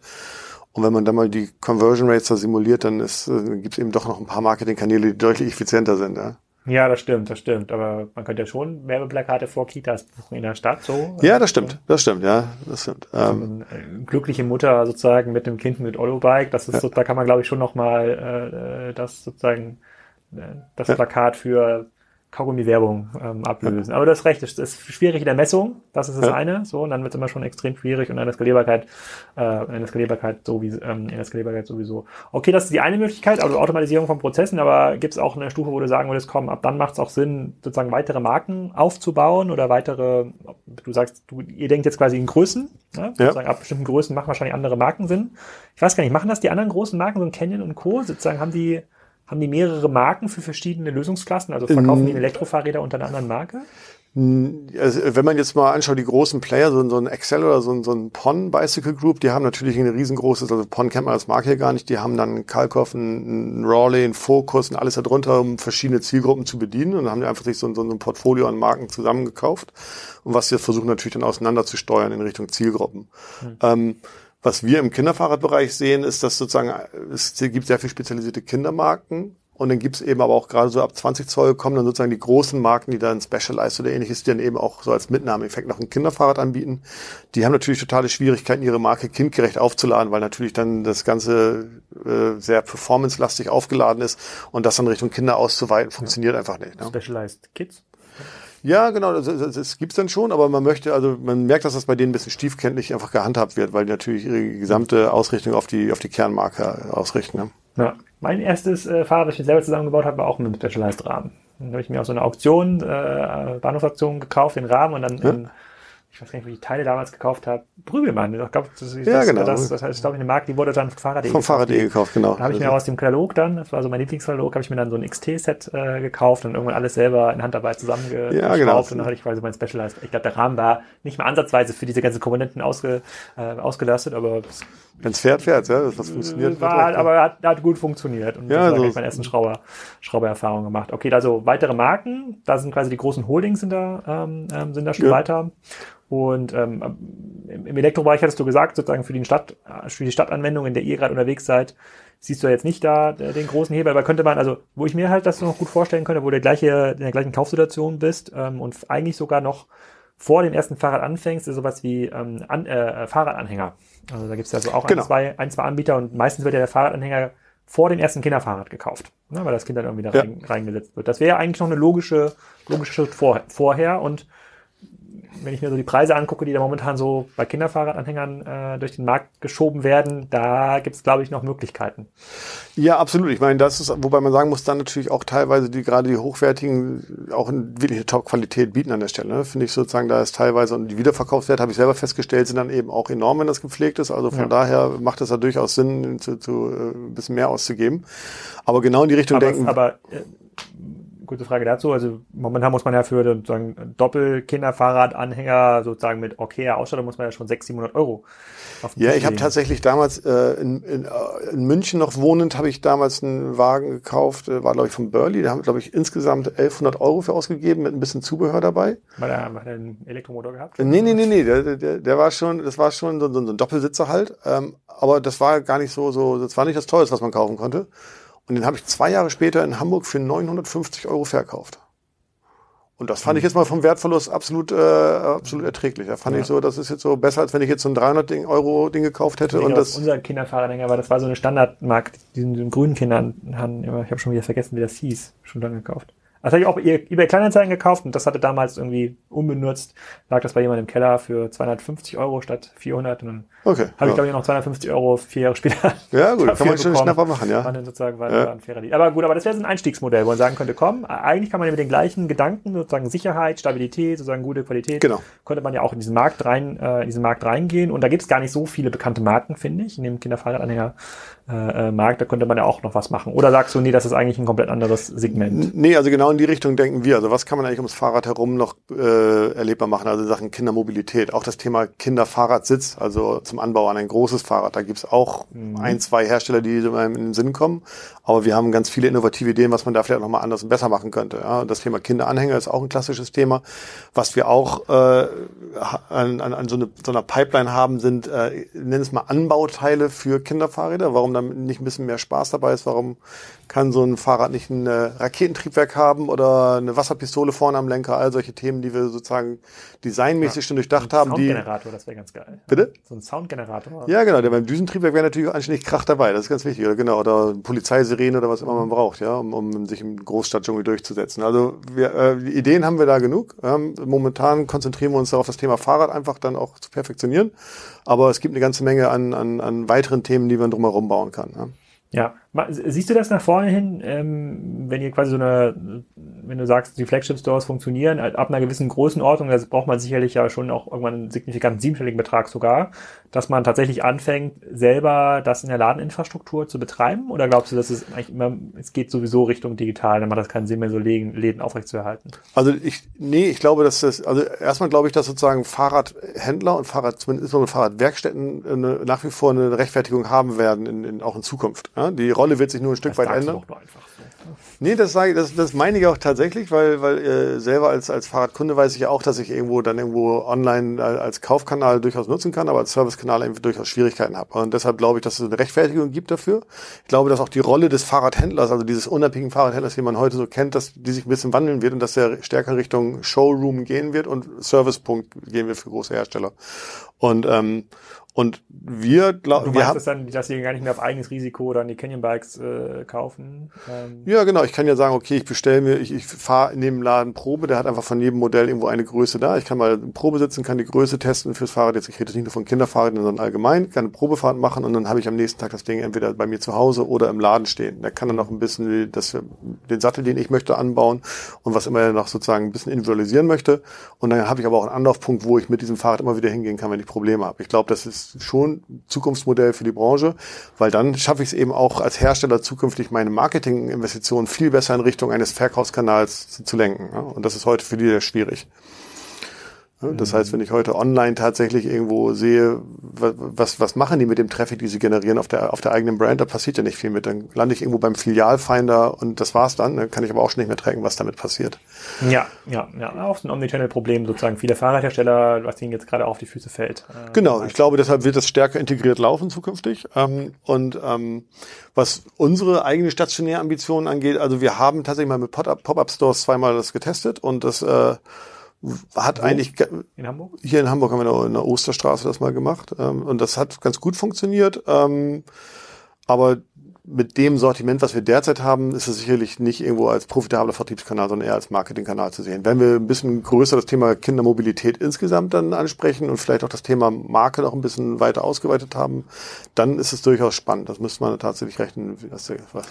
Und wenn man dann mal die Conversion Rates da simuliert, dann äh, gibt es eben doch noch ein paar Marketingkanäle, die deutlich effizienter sind. Ja? Ja, das stimmt, das stimmt. Aber man könnte ja schon Werbeplakate vor Kitas buchen in der Stadt so. Ja, das stimmt, das stimmt, ja, das stimmt. Ähm, eine glückliche Mutter sozusagen mit dem Kind mit Ollo-Bike, das ist ja. so, da kann man glaube ich schon nochmal äh, das sozusagen äh, das. Plakat für Kaugummi-Werbung ähm, ablösen. Aber das Recht ist, ist schwierig in der Messung, das ist das ja. eine, so, und dann wird es immer schon extrem schwierig und in der Skalierbarkeit, äh, in der Skalierbarkeit, so wie, ähm, in der Skalierbarkeit sowieso. Okay, das ist die eine Möglichkeit, also Automatisierung von Prozessen, aber gibt es auch eine Stufe, wo du sagen würdest, komm, ab dann macht es auch Sinn, sozusagen weitere Marken aufzubauen oder weitere, du sagst, du, ihr denkt jetzt quasi in Größen, ne? ja. sozusagen ab bestimmten Größen machen wahrscheinlich andere Marken Sinn. Ich weiß gar nicht, machen das die anderen großen Marken, so ein Canyon und Co., sozusagen haben die haben die mehrere Marken für verschiedene Lösungsklassen? Also verkaufen die Elektrofahrräder unter einer anderen Marke? Also, wenn man jetzt mal anschaut, die großen Player, so, so ein Excel oder so, so ein PON Bicycle Group, die haben natürlich ein riesengroßes, also PON kennt man als Marke hier gar nicht, die haben dann Kalkoff, ein, ein Rawley, ein Focus und alles darunter, um verschiedene Zielgruppen zu bedienen und dann haben die einfach sich so, so ein Portfolio an Marken zusammengekauft und was sie jetzt versuchen natürlich dann auseinander zu steuern in Richtung Zielgruppen. Hm. Ähm, was wir im Kinderfahrradbereich sehen, ist, dass sozusagen es gibt sehr viel spezialisierte Kindermarken und dann gibt's eben aber auch gerade so ab 20 Zoll kommen dann sozusagen die großen Marken, die dann Specialized oder ähnliches, die dann eben auch so als Mitnahmeeffekt noch ein Kinderfahrrad anbieten. Die haben natürlich totale Schwierigkeiten, ihre Marke kindgerecht aufzuladen, weil natürlich dann das Ganze äh, sehr performancelastig aufgeladen ist und das dann Richtung Kinder auszuweiten, funktioniert ja. einfach nicht. Ne? Specialized Kids? Ja, genau, das, das, das gibt's dann schon, aber man möchte, also man merkt, dass das bei denen ein bisschen stiefkenntlich einfach gehandhabt wird, weil die natürlich ihre gesamte Ausrichtung auf die, auf die Kernmarke ausrichten. Ne? Ja, mein erstes äh, Fahrrad, das ich mir selber zusammengebaut habe, war auch mit einem Specialized-Rahmen. Dann habe ich mir auch so eine Auktion, äh, Bahnhofsaktion gekauft, den Rahmen und dann ja. in ich weiß gar nicht, wo ich die Teile damals gekauft habe. Prügelmann. Ich glaube, das, ist, ja, genau. das, das heißt, glaube ich, eine Marke, die wurde dann von Fahrrad.de Vom Fahrrad.de gekauft, genau. Da habe ich mir also aus dem Katalog dann, das war so mein Lieblingskatalog, habe ich mir dann so ein XT-Set äh, gekauft und irgendwann alles selber in Handarbeit zusammengeschraubt. Ja, genau. Und dann hatte ich quasi mein Specialized. Ich glaube, der Rahmen war nicht mal ansatzweise für diese ganzen Komponenten ausge, äh, ausgelastet, aber wenn es fährt, fährt, ja, das funktioniert. War, halt, aber hat, hat gut funktioniert und ja, so habe ich meine ersten Schrauber, Schraubererfahrungen gemacht. Okay, also weitere Marken, da sind quasi die großen Holdings sind da, ähm, ähm sind da schon ja. weiter. Und ähm, im Elektrobereich hattest du gesagt, sozusagen für die Stadt, für die Stadtanwendung, in der ihr gerade unterwegs seid, siehst du jetzt nicht da äh, den großen Hebel, aber könnte man, also wo ich mir halt das noch gut vorstellen könnte, wo du gleiche, in der gleichen Kaufsituation bist ähm, und eigentlich sogar noch vor dem ersten Fahrrad anfängst, ist sowas wie ähm, an, äh, Fahrradanhänger. Also da gibt's ja so auch genau. ein, zwei, ein, zwei Anbieter und meistens wird ja der Fahrradanhänger vor dem ersten Kinderfahrrad gekauft, ne, weil das Kind dann irgendwie da ja. rein, reingesetzt wird. Das wäre eigentlich noch eine logische, logische Schritt vor, vorher und wenn ich mir so die Preise angucke, die da momentan so bei Kinderfahrradanhängern äh, durch den Markt geschoben werden, da gibt es, glaube ich, noch Möglichkeiten. Ja, absolut. Ich meine, das ist, wobei man sagen muss, dann natürlich auch teilweise die gerade die hochwertigen auch in wirkliche Top-Qualität bieten an der Stelle. Ne? Finde ich sozusagen, da ist teilweise, und die Wiederverkaufswerte, habe ich selber festgestellt, sind dann eben auch enorm, wenn das gepflegt ist. Also von ja. daher macht es ja durchaus Sinn, zu, zu äh, ein bisschen mehr auszugeben. Aber genau in die Richtung aber, denken. Aber äh, gute Frage dazu. Also momentan muss man ja für sozusagen Doppel-Kinderfahrradanhänger sozusagen mit okayer Ausstattung muss man ja schon 600, 700 Euro. Ja, ich habe tatsächlich damals äh, in, in, äh, in München noch wohnend, habe ich damals einen Wagen gekauft, äh, war glaube ich von Burley, da haben glaube ich insgesamt 1100 Euro für ausgegeben mit ein bisschen Zubehör dabei. War der, hat der einen Elektromotor gehabt? Nee, nee, nee, nee, der, der, der war schon, das war schon so, so ein Doppelsitzer halt, ähm, aber das war gar nicht so, so, das war nicht das Teuerste, was man kaufen konnte. Und den habe ich zwei Jahre später in Hamburg für 950 Euro verkauft. Und das fand ich jetzt mal vom Wertverlust absolut, äh, absolut erträglich. Da fand ja. ich so, das ist jetzt so besser, als wenn ich jetzt so ein 300 Euro Ding gekauft hätte. und das unser Kinderfahrradhänger war, das war so eine Standardmarkt, diesen, grünen Kindern, ich habe schon wieder vergessen, wie das hieß, schon lange gekauft. Das habe ich auch eBay Kleinanzeigen gekauft und das hatte damals irgendwie unbenutzt. Lag das bei jemandem im Keller für 250 Euro statt 400 und dann okay, habe ja. ich glaube ich noch 250 Euro vier Jahre später. (laughs) Ja gut, kann man schon Schnapper machen, ja. War dann sozusagen war, ja. ein fairer Deal. Aber gut, aber das wäre so ein Einstiegsmodell, wo man sagen könnte, komm, eigentlich kann man ja mit den gleichen Gedanken, sozusagen Sicherheit, Stabilität, sozusagen gute Qualität, genau. könnte man ja auch in diesen Markt rein, äh, in diesen Markt reingehen. Und da gibt es gar nicht so viele bekannte Marken, finde ich, in dem Kinderfahrradanhänger äh, äh, Markt, da könnte man ja auch noch was machen. Oder sagst du, nee, das ist eigentlich ein komplett anderes Segment? Nee, also genau in die Richtung denken wir. Also was kann man eigentlich ums Fahrrad herum noch äh, erlebbar machen? Also Sachen Kindermobilität. Auch das Thema Kinderfahrradsitz, also zum Anbau an ein großes Fahrrad. Da gibt's auch mhm. ein, zwei Hersteller, die in den Sinn kommen. Aber wir haben ganz viele innovative Ideen, was man da vielleicht nochmal anders und besser machen könnte. Ja, das Thema Kinderanhänger ist auch ein klassisches Thema. Was wir auch äh, an, an, an so, eine, so einer Pipeline haben, sind, äh, nennen es mal Anbauteile für Kinderfahrräder. Warum da nicht ein bisschen mehr Spaß dabei ist? Warum kann so ein Fahrrad nicht ein äh, Raketentriebwerk haben oder eine Wasserpistole vorne am Lenker, all solche Themen, die wir sozusagen designmäßig ja. schon durchdacht haben. Soundgenerator, das wäre ganz geil. Bitte? So ein Soundgenerator. Ja, genau, der beim Düsentriebwerk wäre natürlich anständig Krach dabei, das ist ganz wichtig, oder genau, oder Polizeisirene oder was immer man braucht, ja, um, um sich im Großstadtdschungel durchzusetzen. Also wir, äh, Ideen haben wir da genug. Ähm, momentan konzentrieren wir uns darauf, das Thema Fahrrad einfach dann auch zu perfektionieren. Aber es gibt eine ganze Menge an, an, an weiteren Themen, die man drumherum bauen kann. Ja. Ja, siehst du das nach vorne hin, ähm, wenn ihr quasi so eine, wenn du sagst, die Flagship-Stores funktionieren, ab einer gewissen Größenordnung, das braucht man sicherlich ja schon auch irgendwann einen signifikanten siebenstelligen Betrag sogar, dass man tatsächlich anfängt, selber das in der Ladeninfrastruktur zu betreiben? Oder glaubst du, dass es eigentlich immer, es geht sowieso Richtung digital, dann macht das keinen Sinn mehr, so Läden, Läden aufrechtzuerhalten? Also ich, nee, ich glaube, dass das, also erstmal glaube ich, dass sozusagen Fahrradhändler und Fahrrad, zumindest Fahrradwerkstätten eine, nach wie vor eine Rechtfertigung haben werden, in, in, auch in Zukunft. Ja? Die Rolle wird sich nur ein Stück das weit ändern. Du einfach so. Nee, das sage ich, das, das meine ich auch tatsächlich, weil, weil äh, selber als, als Fahrradkunde weiß ich ja auch, dass ich irgendwo dann irgendwo online als Kaufkanal durchaus nutzen kann, aber als Servicekanal irgendwie durchaus Schwierigkeiten habe. Und deshalb glaube ich, dass es eine Rechtfertigung gibt dafür. Ich glaube, dass auch die Rolle des Fahrradhändlers, also dieses unabhängigen Fahrradhändlers, den man heute so kennt, dass die sich ein bisschen wandeln wird und dass er stärker Richtung Showroom gehen wird und Servicepunkt gehen wir für große Hersteller. Und ähm, und wir glauben, wir haben das dann, dass sie gar nicht mehr auf eigenes Risiko dann die Canyon Bikes äh, kaufen. Ähm. Ja, genau. Ich kann ja sagen, okay, ich bestelle mir, ich, ich fahre in dem Laden Probe, der hat einfach von jedem Modell irgendwo eine Größe da. Ich kann mal Probe sitzen, kann die Größe testen fürs Fahrrad. Jetzt ich rede nicht nur von Kinderfahrrädern, sondern allgemein, kann eine Probefahrt machen und dann habe ich am nächsten Tag das Ding entweder bei mir zu Hause oder im Laden stehen. Da kann dann noch ein bisschen das, den Sattel, den ich möchte, anbauen und was immer er noch sozusagen ein bisschen individualisieren möchte. Und dann habe ich aber auch einen Anlaufpunkt, wo ich mit diesem Fahrrad immer wieder hingehen kann, wenn ich Probleme habe. Ich glaube, das ist schon Zukunftsmodell für die Branche, weil dann schaffe ich es eben auch als Hersteller zukünftig meine Marketinginvestitionen viel besser in Richtung eines Verkaufskanals zu, zu lenken. Und das ist heute für die sehr schwierig. Das heißt, wenn ich heute online tatsächlich irgendwo sehe, was, was machen die mit dem Traffic, die sie generieren auf der, auf der eigenen Brand, da passiert ja nicht viel mit. Dann lande ich irgendwo beim Filialfinder und das war's dann. Dann kann ich aber auch schon nicht mehr tracken, was damit passiert. Ja, ja, ja. Auch so ein Omnichannel-Problem sozusagen. Viele Fahrradhersteller, was ihnen jetzt gerade auf die Füße fällt. Äh, genau. Ich glaube, deshalb wird das stärker integriert laufen zukünftig. Ähm, und ähm, was unsere eigene stationäre Ambitionen angeht, also wir haben tatsächlich mal mit Pop-Up-Stores zweimal das getestet und das, äh, hat Wo? eigentlich in Hamburg? Hier in Hamburg haben wir in der Osterstraße das mal gemacht ähm, und das hat ganz gut funktioniert. Ähm, aber mit dem Sortiment, was wir derzeit haben, ist es sicherlich nicht irgendwo als profitabler Vertriebskanal, sondern eher als Marketingkanal zu sehen. Wenn wir ein bisschen größer das Thema Kindermobilität insgesamt dann ansprechen und vielleicht auch das Thema Marke noch ein bisschen weiter ausgeweitet haben, dann ist es durchaus spannend. Das müsste man tatsächlich rechnen, was, was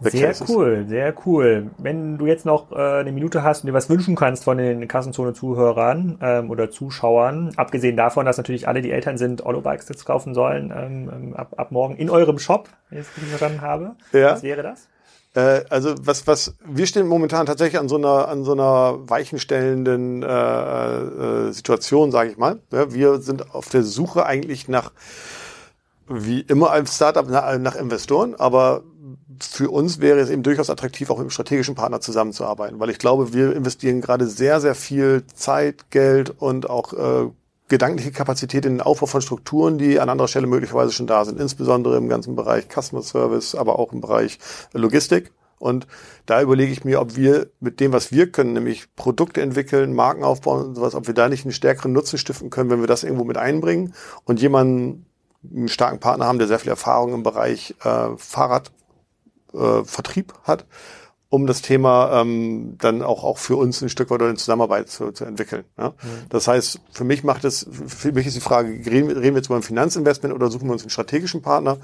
sehr cool, sehr cool. Wenn du jetzt noch äh, eine Minute hast und dir was wünschen kannst von den Kassenzone-Zuhörern ähm, oder Zuschauern, abgesehen davon, dass natürlich alle, die Eltern sind, Ollo-Bikes jetzt kaufen sollen, ähm, ähm ab, ab morgen in eurem Shop, wenn ich es richtig verstanden habe. Ja. Was wäre das? Äh, also was, was wir stehen momentan tatsächlich an so einer an so einer weichenstellenden äh, äh, Situation, sage ich mal. Ja, wir sind auf der Suche eigentlich nach wie immer als Startup nach, nach Investoren, aber für uns wäre es eben durchaus attraktiv, auch mit einem strategischen Partner zusammenzuarbeiten, weil ich glaube, wir investieren gerade sehr, sehr viel Zeit, Geld und auch äh, gedankliche Kapazität in den Aufbau von Strukturen, die an anderer Stelle möglicherweise schon da sind, insbesondere im ganzen Bereich Customer Service, aber auch im Bereich Logistik. Und da überlege ich mir, ob wir mit dem, was wir können, nämlich Produkte entwickeln, Marken aufbauen und sowas, ob wir da nicht einen stärkeren Nutzen stiften können, wenn wir das irgendwo mit einbringen und jemanden, einen starken Partner haben, der sehr viel Erfahrung im Bereich äh, Fahrrad äh, Vertrieb hat, um das Thema ähm, dann auch, auch für uns ein Stück weit in Zusammenarbeit zu, zu entwickeln. Ja? Mhm. Das heißt, für mich macht es, für mich ist die Frage, reden, reden wir jetzt über ein Finanzinvestment oder suchen wir uns einen strategischen Partner?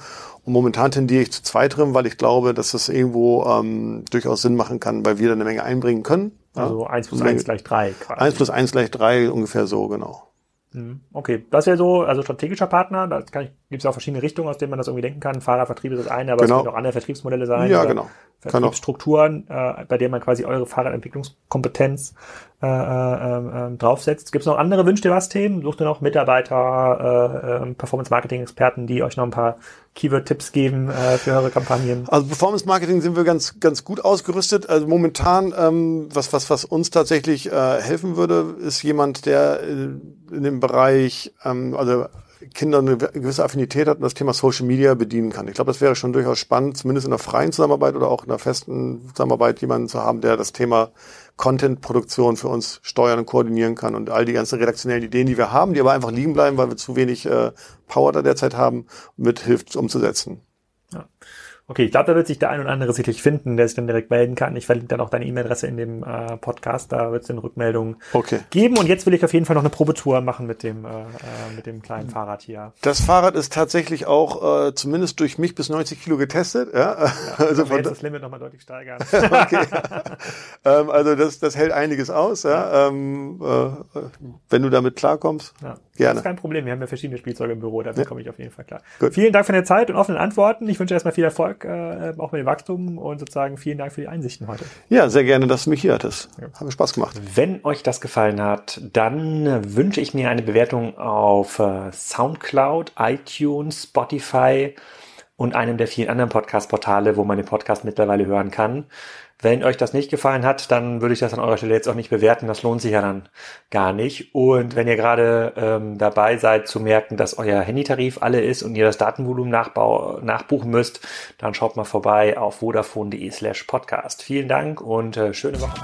Und momentan tendiere ich zu zweiterem, weil ich glaube, dass das irgendwo ähm, durchaus Sinn machen kann, weil wir da eine Menge einbringen können. Also eins plus eins gleich drei. Quasi. Eins plus eins gleich drei ungefähr so, genau. Mhm. Okay, das wäre so, also strategischer Partner, da gibt es auch verschiedene Richtungen, aus denen man das irgendwie denken kann. Fahrervertrieb ist das eine, aber genau. es können auch andere Vertriebsmodelle sein. Ja, genau. Vertriebsstrukturen, äh, bei denen man quasi eure Fahrradentwicklungskompetenz äh, äh, äh, draufsetzt. Gibt es noch andere Wünsche, was Themen? Sucht ihr noch Mitarbeiter, äh, äh, Performance-Marketing-Experten, die euch noch ein paar Keyword-Tipps geben äh, für eure Kampagnen? Also Performance-Marketing sind wir ganz ganz gut ausgerüstet. Also momentan, ähm, was was was uns tatsächlich äh, helfen würde, ist jemand, der äh, in dem Bereich, ähm, also Kinder eine gewisse Affinität hat und das Thema Social Media bedienen kann. Ich glaube, das wäre schon durchaus spannend, zumindest in einer freien Zusammenarbeit oder auch in einer festen Zusammenarbeit jemanden zu haben, der das Thema Content-Produktion für uns steuern und koordinieren kann und all die ganzen redaktionellen Ideen, die wir haben, die aber einfach liegen bleiben, weil wir zu wenig äh, Power da derzeit haben, mithilft umzusetzen. Ja. Okay, ich glaube, da wird sich der ein oder andere sicherlich finden, der sich dann direkt melden kann. Ich verlinke dann auch deine E-Mail-Adresse in dem äh, Podcast, da wird es dann Rückmeldungen okay. geben. Und jetzt will ich auf jeden Fall noch eine Probetour machen mit dem, äh, äh mit dem kleinen Fahrrad hier. Das Fahrrad ist tatsächlich auch äh, zumindest durch mich bis 90 Kilo getestet. Ja, ja (laughs) also von jetzt das Limit nochmal deutlich steigern. (laughs) okay. ähm, also das, das hält einiges aus. Ja. Ähm, äh, wenn du damit klarkommst, ja. Gerne. Das ist kein Problem. Wir haben ja verschiedene Spielzeuge im Büro, dafür ja. komme ich auf jeden Fall klar. Gut. Vielen Dank für deine Zeit und offenen Antworten. Ich wünsche erstmal viel Erfolg äh, auch mit dem Wachstum und sozusagen vielen Dank für die Einsichten heute. Ja, sehr gerne, dass du mich hier hattest. Ja. Hat mir Spaß gemacht. Wenn euch das gefallen hat, dann wünsche ich mir eine Bewertung auf äh, Soundcloud, iTunes, Spotify und einem der vielen anderen Podcast-Portale, wo man den Podcast mittlerweile hören kann. Wenn euch das nicht gefallen hat, dann würde ich das an eurer Stelle jetzt auch nicht bewerten. Das lohnt sich ja dann gar nicht. Und wenn ihr gerade ähm, dabei seid zu merken, dass euer Handytarif alle ist und ihr das Datenvolumen nachbau nachbuchen müsst, dann schaut mal vorbei auf vodafone.de slash podcast. Vielen Dank und äh, schöne Woche.